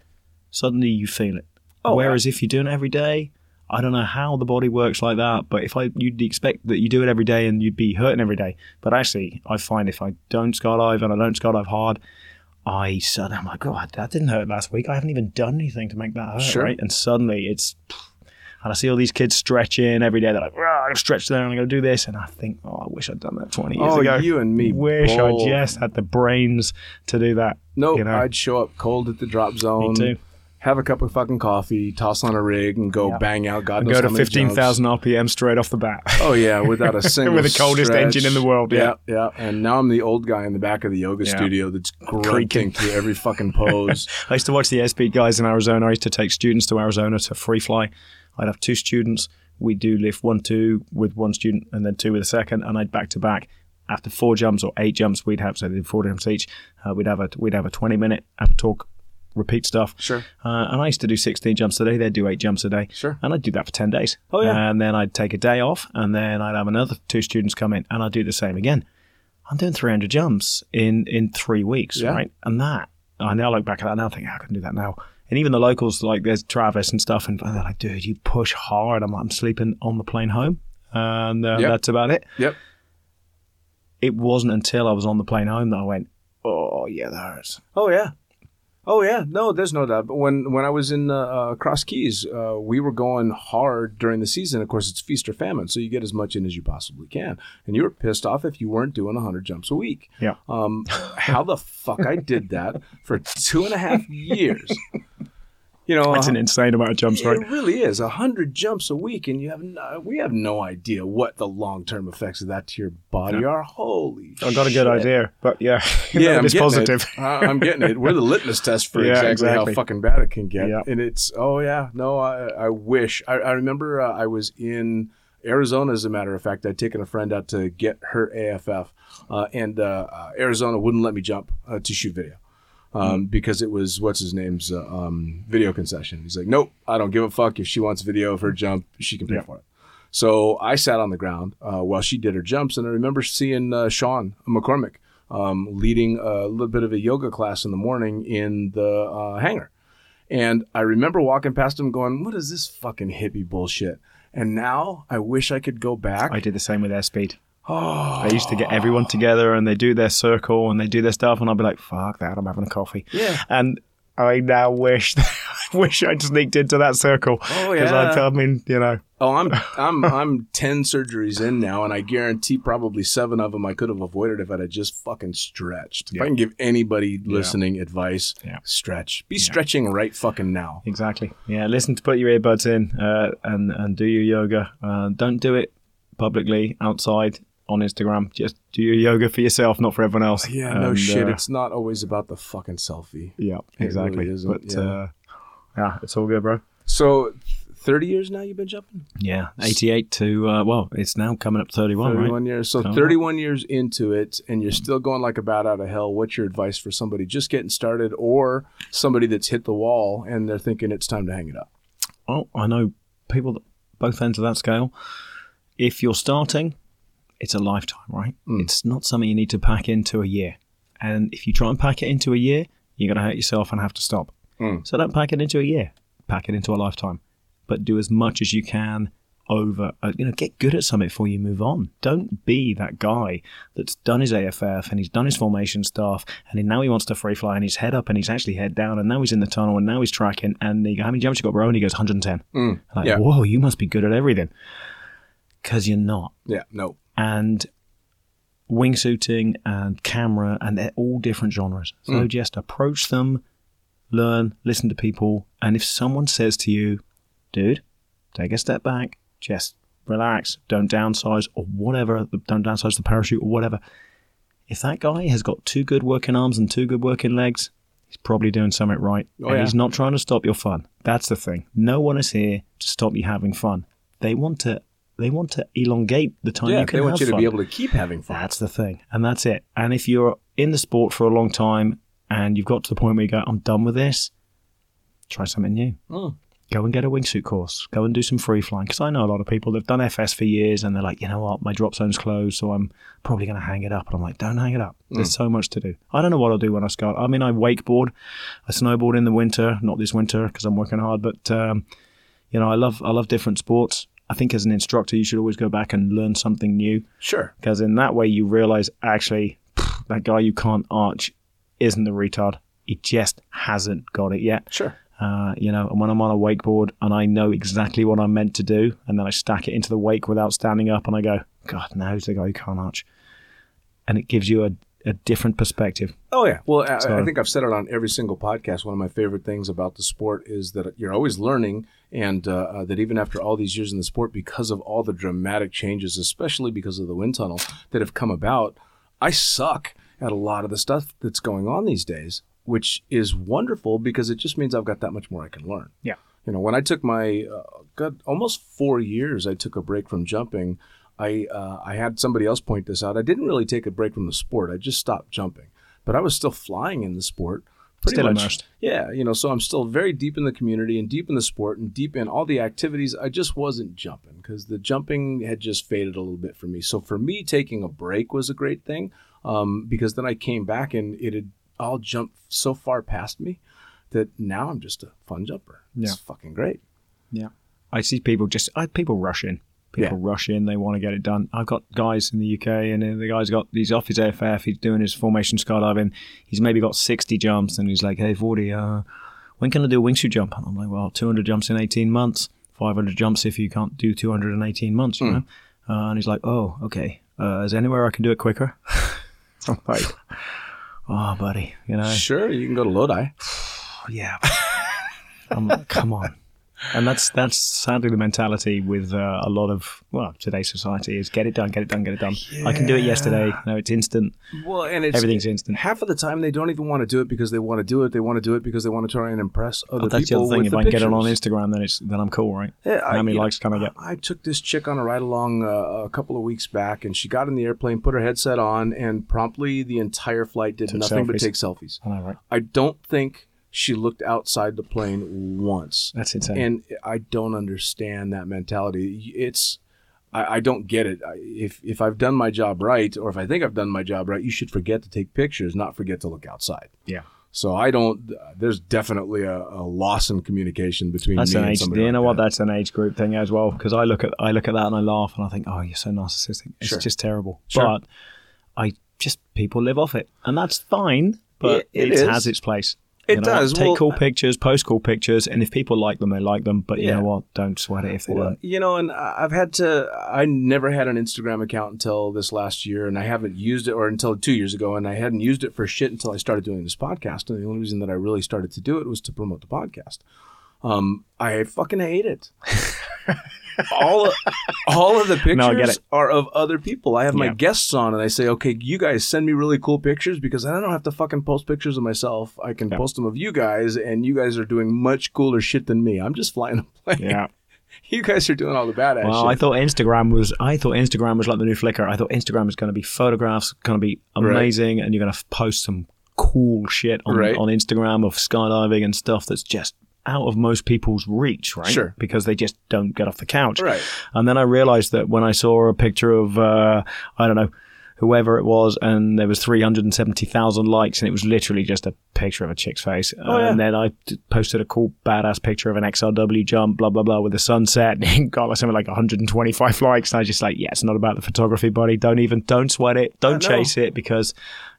suddenly you feel it. Oh, Whereas if you're doing it every day, I don't know how the body works like that, but if I you'd expect that you do it every day and you'd be hurting every day. But actually, I find if I don't skydive and I don't skydive hard, I suddenly I'm like, God, that didn't hurt last week. I haven't even done anything to make that hurt, Sure. right? And suddenly it's And I see all these kids stretching every day. They're like, I'm going to stretch there and I'm going to do this. And I think, oh, I wish I'd done that 20 years Oh, ago. you and me Wish both. I just had the brains to do that. No, you know? I'd show up cold at the drop zone. too. Have a cup of fucking coffee, toss on a rig, and go Yeah. bang out. God And go to 15,000 RPM straight off the bat. Oh yeah, without a single. With the coldest stretch. engine in the world, yeah. yeah, And now I'm the old guy in the back of the yoga Yeah. studio that's Creaking. through every fucking pose. I used to watch the airspeed guys in Arizona. I used to take students to Arizona to free fly. I'd have two students. We'd do lift one, two with one student and then two with a second. And I'd back to back. After four jumps or eight jumps, we'd have, so they did four jumps each. Uh, we'd have a, we'd have a 20 minute, have a talk, repeat stuff. Sure. Uh, and I used to do 16 jumps a day. They'd do eight jumps a day. Sure. And I'd do that for 10 days. Oh, yeah. And then I'd take a day off and then I'd have another two students come in and I'd do the same again. I'm doing 300 jumps in, in three weeks, Yeah. right? And that, I now look back at that now and think, "Oh, I couldn't do that now. And even the locals, like there's Travis and stuff, and they're like, dude, you push hard. I'm, I'm sleeping on the plane home. And uh, Yep. that's about it. Yep. It wasn't until I was on the plane home that I went, oh, yeah, that hurts. Oh yeah. Oh yeah, no, there's no doubt. But when when I was in uh, uh, Cross Keys, uh, we were going hard during the season. Of course, it's feast or famine, so you get as much in as you possibly can. And you were pissed off if you weren't doing 100 jumps a week. Yeah. Um, how the fuck I did that for two and a half years? You know, That's uh, an insane amount of jumps, right? it really is a hundred jumps a week, and you have no, we have no idea what the long term effects of that to your body are. Holy, I got a good idea, but yeah, Yeah, I'm it's positive. It. I- I'm getting it. We're the litmus test for Yeah, exactly, exactly. how fucking bad it can get. Yeah. And it's oh yeah, no, I, I wish. I, I remember uh, I was in Arizona, as a matter of fact. I'd taken a friend out to get her AFF, uh, and uh, uh, Arizona wouldn't let me jump uh, to shoot video. Um, because it was what's his name's uh, um, video concession. He's like, nope, I don't give a fuck. If she wants video of her jump, she can pay Yeah. for it. So I sat on the ground uh, while she did her jumps, and I remember seeing uh, Sean McCormick um, leading a little bit of a yoga class in the morning in the uh, hangar. And I remember walking past him going, What is this fucking hippie bullshit? And now I wish I could go back. I did the same with airspeed. Oh, I used to get everyone together and they do their circle and they do their stuff, and I'd be like, "Fuck that! I'm having a coffee." Yeah. And I now wish, wish I'd sneaked into that circle. Oh, yeah. I, I mean, you know, Oh, I'm I'm I'm ten surgeries in now, and I guarantee probably seven of them I could have avoided if I'd have just fucking stretched. If I can give anybody listening advice, Yeah. stretch. Be stretching right fucking now. exactly. Yeah, listen to put your earbuds in uh, and and do your yoga. Uh, don't do it publicly outside on Instagram. Just do your yoga for yourself, not for everyone else. Yeah, no shit. uh, It's not always about the fucking selfie. yeah, exactly. really but yeah. uh, yeah, it's all good, bro. So, thirty years now you've been jumping. Yeah, 88 to, uh, well, it's now coming up 31, right? 31 years. So Oh. 31 years into it, and you're still going like a bat out of hell. What's your advice for somebody just getting started, or somebody that's hit the wall and they're thinking it's time to hang it up? Well, I know people that both ends of that scale. If you're starting, it's a lifetime, right? Mm. It's not something you need to pack into a year. And if you try and pack it into a year, you're going to hurt yourself and have to stop. Mm. So don't pack it into a year. Pack it into a lifetime. But do as much as you can over, uh, you know, get good at something before you move on. Don't be that guy that's done his AFF and he's done his formation stuff and now he wants to free fly and he's head up and he's actually head down and now he's in the tunnel and now he's tracking and they go, how many jumps you got, bro? And he goes 110. Mm. Like, Yeah. whoa, you must be good at everything. Because you're not. Yeah, no. And wingsuiting and camera, and they're all different genres. So Mm. just approach them, learn, listen to people. And if someone says to you, dude, take a step back, just relax, don't downsize or whatever, don't downsize the parachute or whatever. If that guy has got two good working arms and two good working legs, he's probably doing something right. Oh, and yeah. he's not trying to stop your fun. That's the thing. No one is here to stop you having fun. They want to they want to elongate the time yeah, you can they want you to fun. be able to keep having fun. That's the thing. And that's it. And if you're in the sport for a long time and you've got to the point where you go, I'm done with this, try something new. Mm. Go and get a wingsuit course. Go and do some free flying. Because I know a lot of people that have done FS for years and they're like, you know what, my drop zone's closed, so I'm probably going to hang it up. And I'm like, don't hang it up. There's so much to do. I don't know what I'll do when I start. I mean, I wakeboard, I snowboard in the winter, not this winter because I'm working hard, but um, you know, I love I love different sports. I think as an instructor, you should always go back and learn something new Sure. because in that way you realize actually pff, that guy you can't arch isn't the retard. He just hasn't got it yet. Sure. Uh, you know, and when I'm on a wakeboard and I know exactly what I'm meant to do, and then I stack it into the wake without standing up, and I go, God, now's the guy who can't arch, and it gives you a, a different perspective. Oh yeah. Well, I, So- I think I've said it on every single podcast. One of my favorite things about the sport is that you're always learning, and uh, uh, that even after all these years in the sport, because of all the dramatic changes, especially because of the wind tunnel that have come about, I suck at a lot of the stuff that's going on these days, which is wonderful because it just means I've got that much more I can learn. Yeah. You know, when I took my uh, God, almost four years, I took a break from jumping. I uh, I had somebody else point this out. I didn't really take a break from the sport. I just stopped jumping, but I was still flying in the sport. Pretty Still much. immersed. Yeah, you know, so I'm still very deep in the community and deep in the sport and deep in all the activities. I just wasn't jumping because the jumping had just faded a little bit for me. So for me, taking a break was a great thing um, because then I came back and it had all jumped so far past me that now I'm just a fun jumper. It's Yeah. fucking great. Yeah. I see people just I, people rush in. People rush in. They want to get it done. I've got guys in the UK, and the guy's got he's off his AFF. He's doing his formation skydiving. He's maybe got sixty jumps, and he's like, "Hey, forty, uh, when can I do a wingsuit jump?" And I'm like, "Well, two hundred jumps in eighteen months. Five hundred jumps if you can't do two hundred in eighteen months." You know. Uh, and he's like, "Oh, okay. Uh, is there anywhere I can do it quicker?" I'm like, "Oh, buddy, you know." Sure, you can go to Lodi. yeah. I'm like, come on. And that's that's sadly the mentality with uh, a lot of well today's society is get it done, get it done, get it done. I can do it yesterday. No, it's instant. Well, and it's Everything's instant. Half of the time, they don't even want to do it because they want to do it. They want to do it because they want to try and impress other But that's the people. other thing. If I can get it on. Instagram, then it's then I'm cool, right? Yeah, I- How many you know, likes can I get? I took this chick on a ride along uh, a couple of weeks back, and she got in the airplane, put her headset on, and promptly the entire flight did Took nothing but take selfies. I know, right? I don't think she looked outside the plane once, That's insane. and I don't understand that mentality. It's I, I don't get it. I, if if I've done my job right, or if I think I've done my job right, you should forget to take pictures, not forget to look outside. yeah. So I don't. There's definitely a, a loss in communication between That's me an and age. You like know what? that. That's an age group thing as well. Because I look at I look at that and I laugh and I think, oh, you're so narcissistic. It's Sure. just terrible. Sure. But I just people live off it, and that's fine. But It- it it, has its place. It You know what? does. Take Well, cool pictures, post cool pictures, and if people like them, they like them. But you know what? Don't sweat it if they Well, don't. you know, and I've had to. I never had an Instagram account until this last year, and I haven't used it, or until two years ago, and I hadn't used it for shit until I started doing this podcast. And the only reason that I really started to do it was to promote the podcast. Um, I fucking hate it. all of, all of the pictures No, I get it. are of other people. I have my guests on, and I say, okay, you guys send me really cool pictures because I don't have to fucking post pictures of myself. I can Yeah. post them of you guys, and you guys are doing much cooler shit than me. I'm just flying a plane. Yeah. You guys are doing all the badass Well, shit. I thought Instagram was. I thought Instagram was like the new Flickr. I thought Instagram was going to be photographs, going to be Right. amazing, and you're going to post some cool shit on Right. on Instagram of skydiving and stuff that's just out of most people's reach, right? Sure. Because they just don't get off the couch. Right. And then I realized that when I saw a picture of, uh, I don't know, whoever it was, and there was 370,000 likes, and it was literally just a picture of a chick's face. Oh, yeah. And then I t- posted a cool, badass picture of an XRW jump, blah, blah, blah, with the sunset, and it got like something like 125 likes. And I was just like, yeah, it's not about the photography, buddy. Don't even, don't sweat it. Don't chase it because,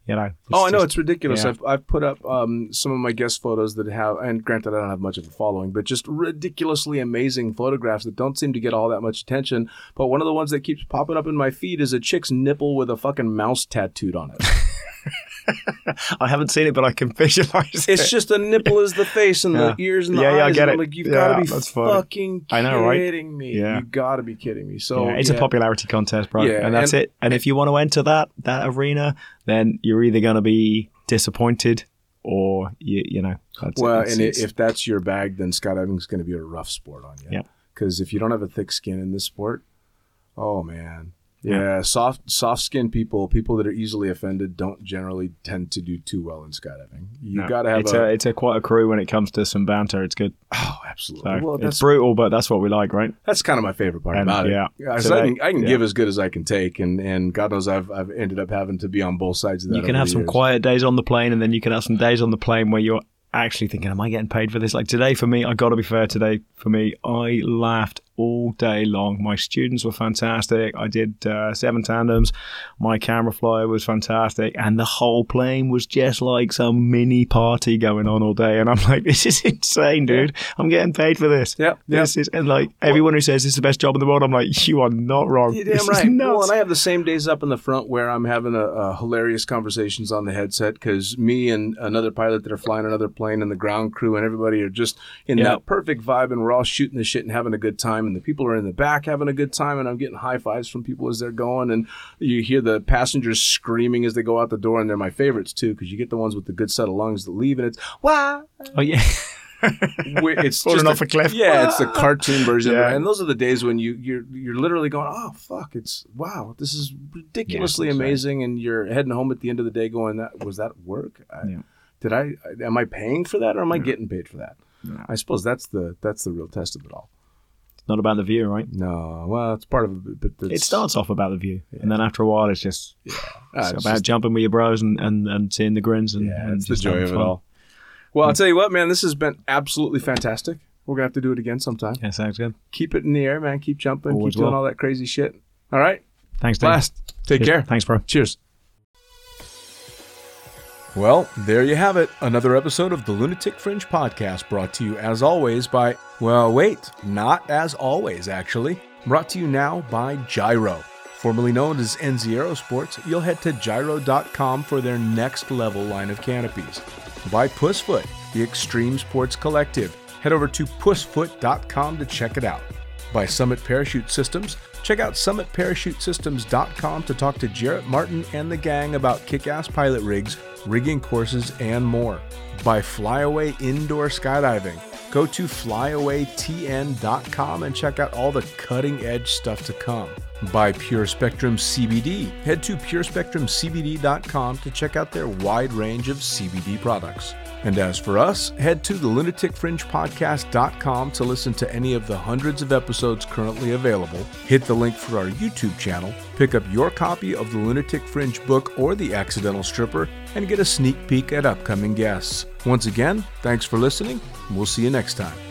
you know. Oh, I know just- it's ridiculous. yeah. I've, I've put up um, some of my guest photos that have, and granted, I don't have much of a following, but just ridiculously amazing photographs that don't seem to get all that much attention. But one of the ones that keeps popping up in my feed is a chick's nipple with a fucking mouse tattooed on it. I haven't seen it, but I can visualize it. It's just a nipple is the face and Yeah. the ears and the Yeah, yeah, I get and I'm it. like, you've Yeah, got to be that's fucking I know, right? kidding me. Yeah. You got to be kidding me. So it's a popularity contest, bro. Yeah, and that's and- it. And if you want to enter that that arena, then you're either going to be disappointed or you you know. That's Well, it. It's- and i it's- if that's your bag, then skydiving is going to be a rough sport on you. Yeah. Because if you don't have a thick skin in this sport, oh man, yeah, soft soft skinned people, people that are easily offended, don't generally tend to do too well in skydiving. You no, got to have it's a, a, it's a quite a crew when it comes to some banter. It's good. oh, absolutely. So well, it's brutal, but that's what we like, right? that's kind of my favorite part And, about it. yeah, so I can, I can yeah. give as good as I can take, and and God knows I've I've ended up having to be on both sides of that. You can have some years. quiet days on the plane, and then you can have some days on the plane where you're actually thinking, "Am I getting paid for this?" Like today, for me, I got to be fair. Today, for me, I laughed all day long. My students were fantastic. I did uh, seven tandems. My camera flyer was fantastic, and the whole plane was just like some mini party going on all day. And I'm like, this is insane, dude. I'm getting paid for this. Yep, This is and like everyone who says this is the best job in the world, I'm like, you are not wrong. You're This damn is right. nuts. Well, and I have the same days up in the front where I'm having a, a hilarious conversations on the headset because me and another pilot that are flying another plane and the ground crew and everybody are just in Yeah. that perfect vibe and we're all shooting the shit and having a good time and the people are in the back having a good time and I'm getting high fives from people as they're going and you hear the passengers screaming as they go out the door and they're my favorites too because you get the ones with the good set of lungs that leave and it's wow oh yeah. It's Falling just off a cliff. Yeah, it's the cartoon version, Yeah. and those are the days when you you're you're literally going, oh fuck, it's wow, this is ridiculously Yeah, right. amazing, and you're heading home at the end of the day going, that was that work? I, Yeah. Did I am I paying for that or am I getting paid for that? I suppose that's the that's the real test of it all. Not about the view, right? No, well, it's part of it, It starts off about the view, and then after a while, it's just ah, it's it's about just- jumping with your bros and, and, and seeing the grins and, yeah, and it's the joy of it all. Well, I'll tell you what, man, this has been absolutely fantastic. We're gonna have to do it again sometime. Yeah, sounds good. Keep it in the air, man. Keep jumping. Always keep doing all that crazy shit. All right, Thanks, Dave. last. Take Cheers. care. Thanks, bro. Cheers. Well, there you have it. Another episode of the Lunatic Fringe podcast brought to you as always by, well, wait, not as always, actually. Brought to you now by Jyro. Formerly known as NZ Aerosports, you'll head to jyro.com for their next level line of canopies. By Pussyfoot, the Extreme Sports Collective. Head over to pussyfoot.com to check it out by Summit Parachute Systems. Check out summitparachutesystems.com to talk to Jarrett Martin and the gang about kick ass pilot rigs, rigging courses, and more. By Flyaway Indoor Skydiving. Go to flyawaytn.com and check out all the cutting edge stuff to come. By Pure Spectrum CBD. Head to purespectrumcbd.com to check out their wide range of CBD products. And as for us, head to the lunaticfringepodcast.com to listen to any of the hundreds of episodes currently available. Hit the link for our YouTube channel, pick up your copy of the Lunatic Fringe book or The Accidental Stripper, and get a sneak peek at upcoming guests. Once again, thanks for listening. We'll see you next time.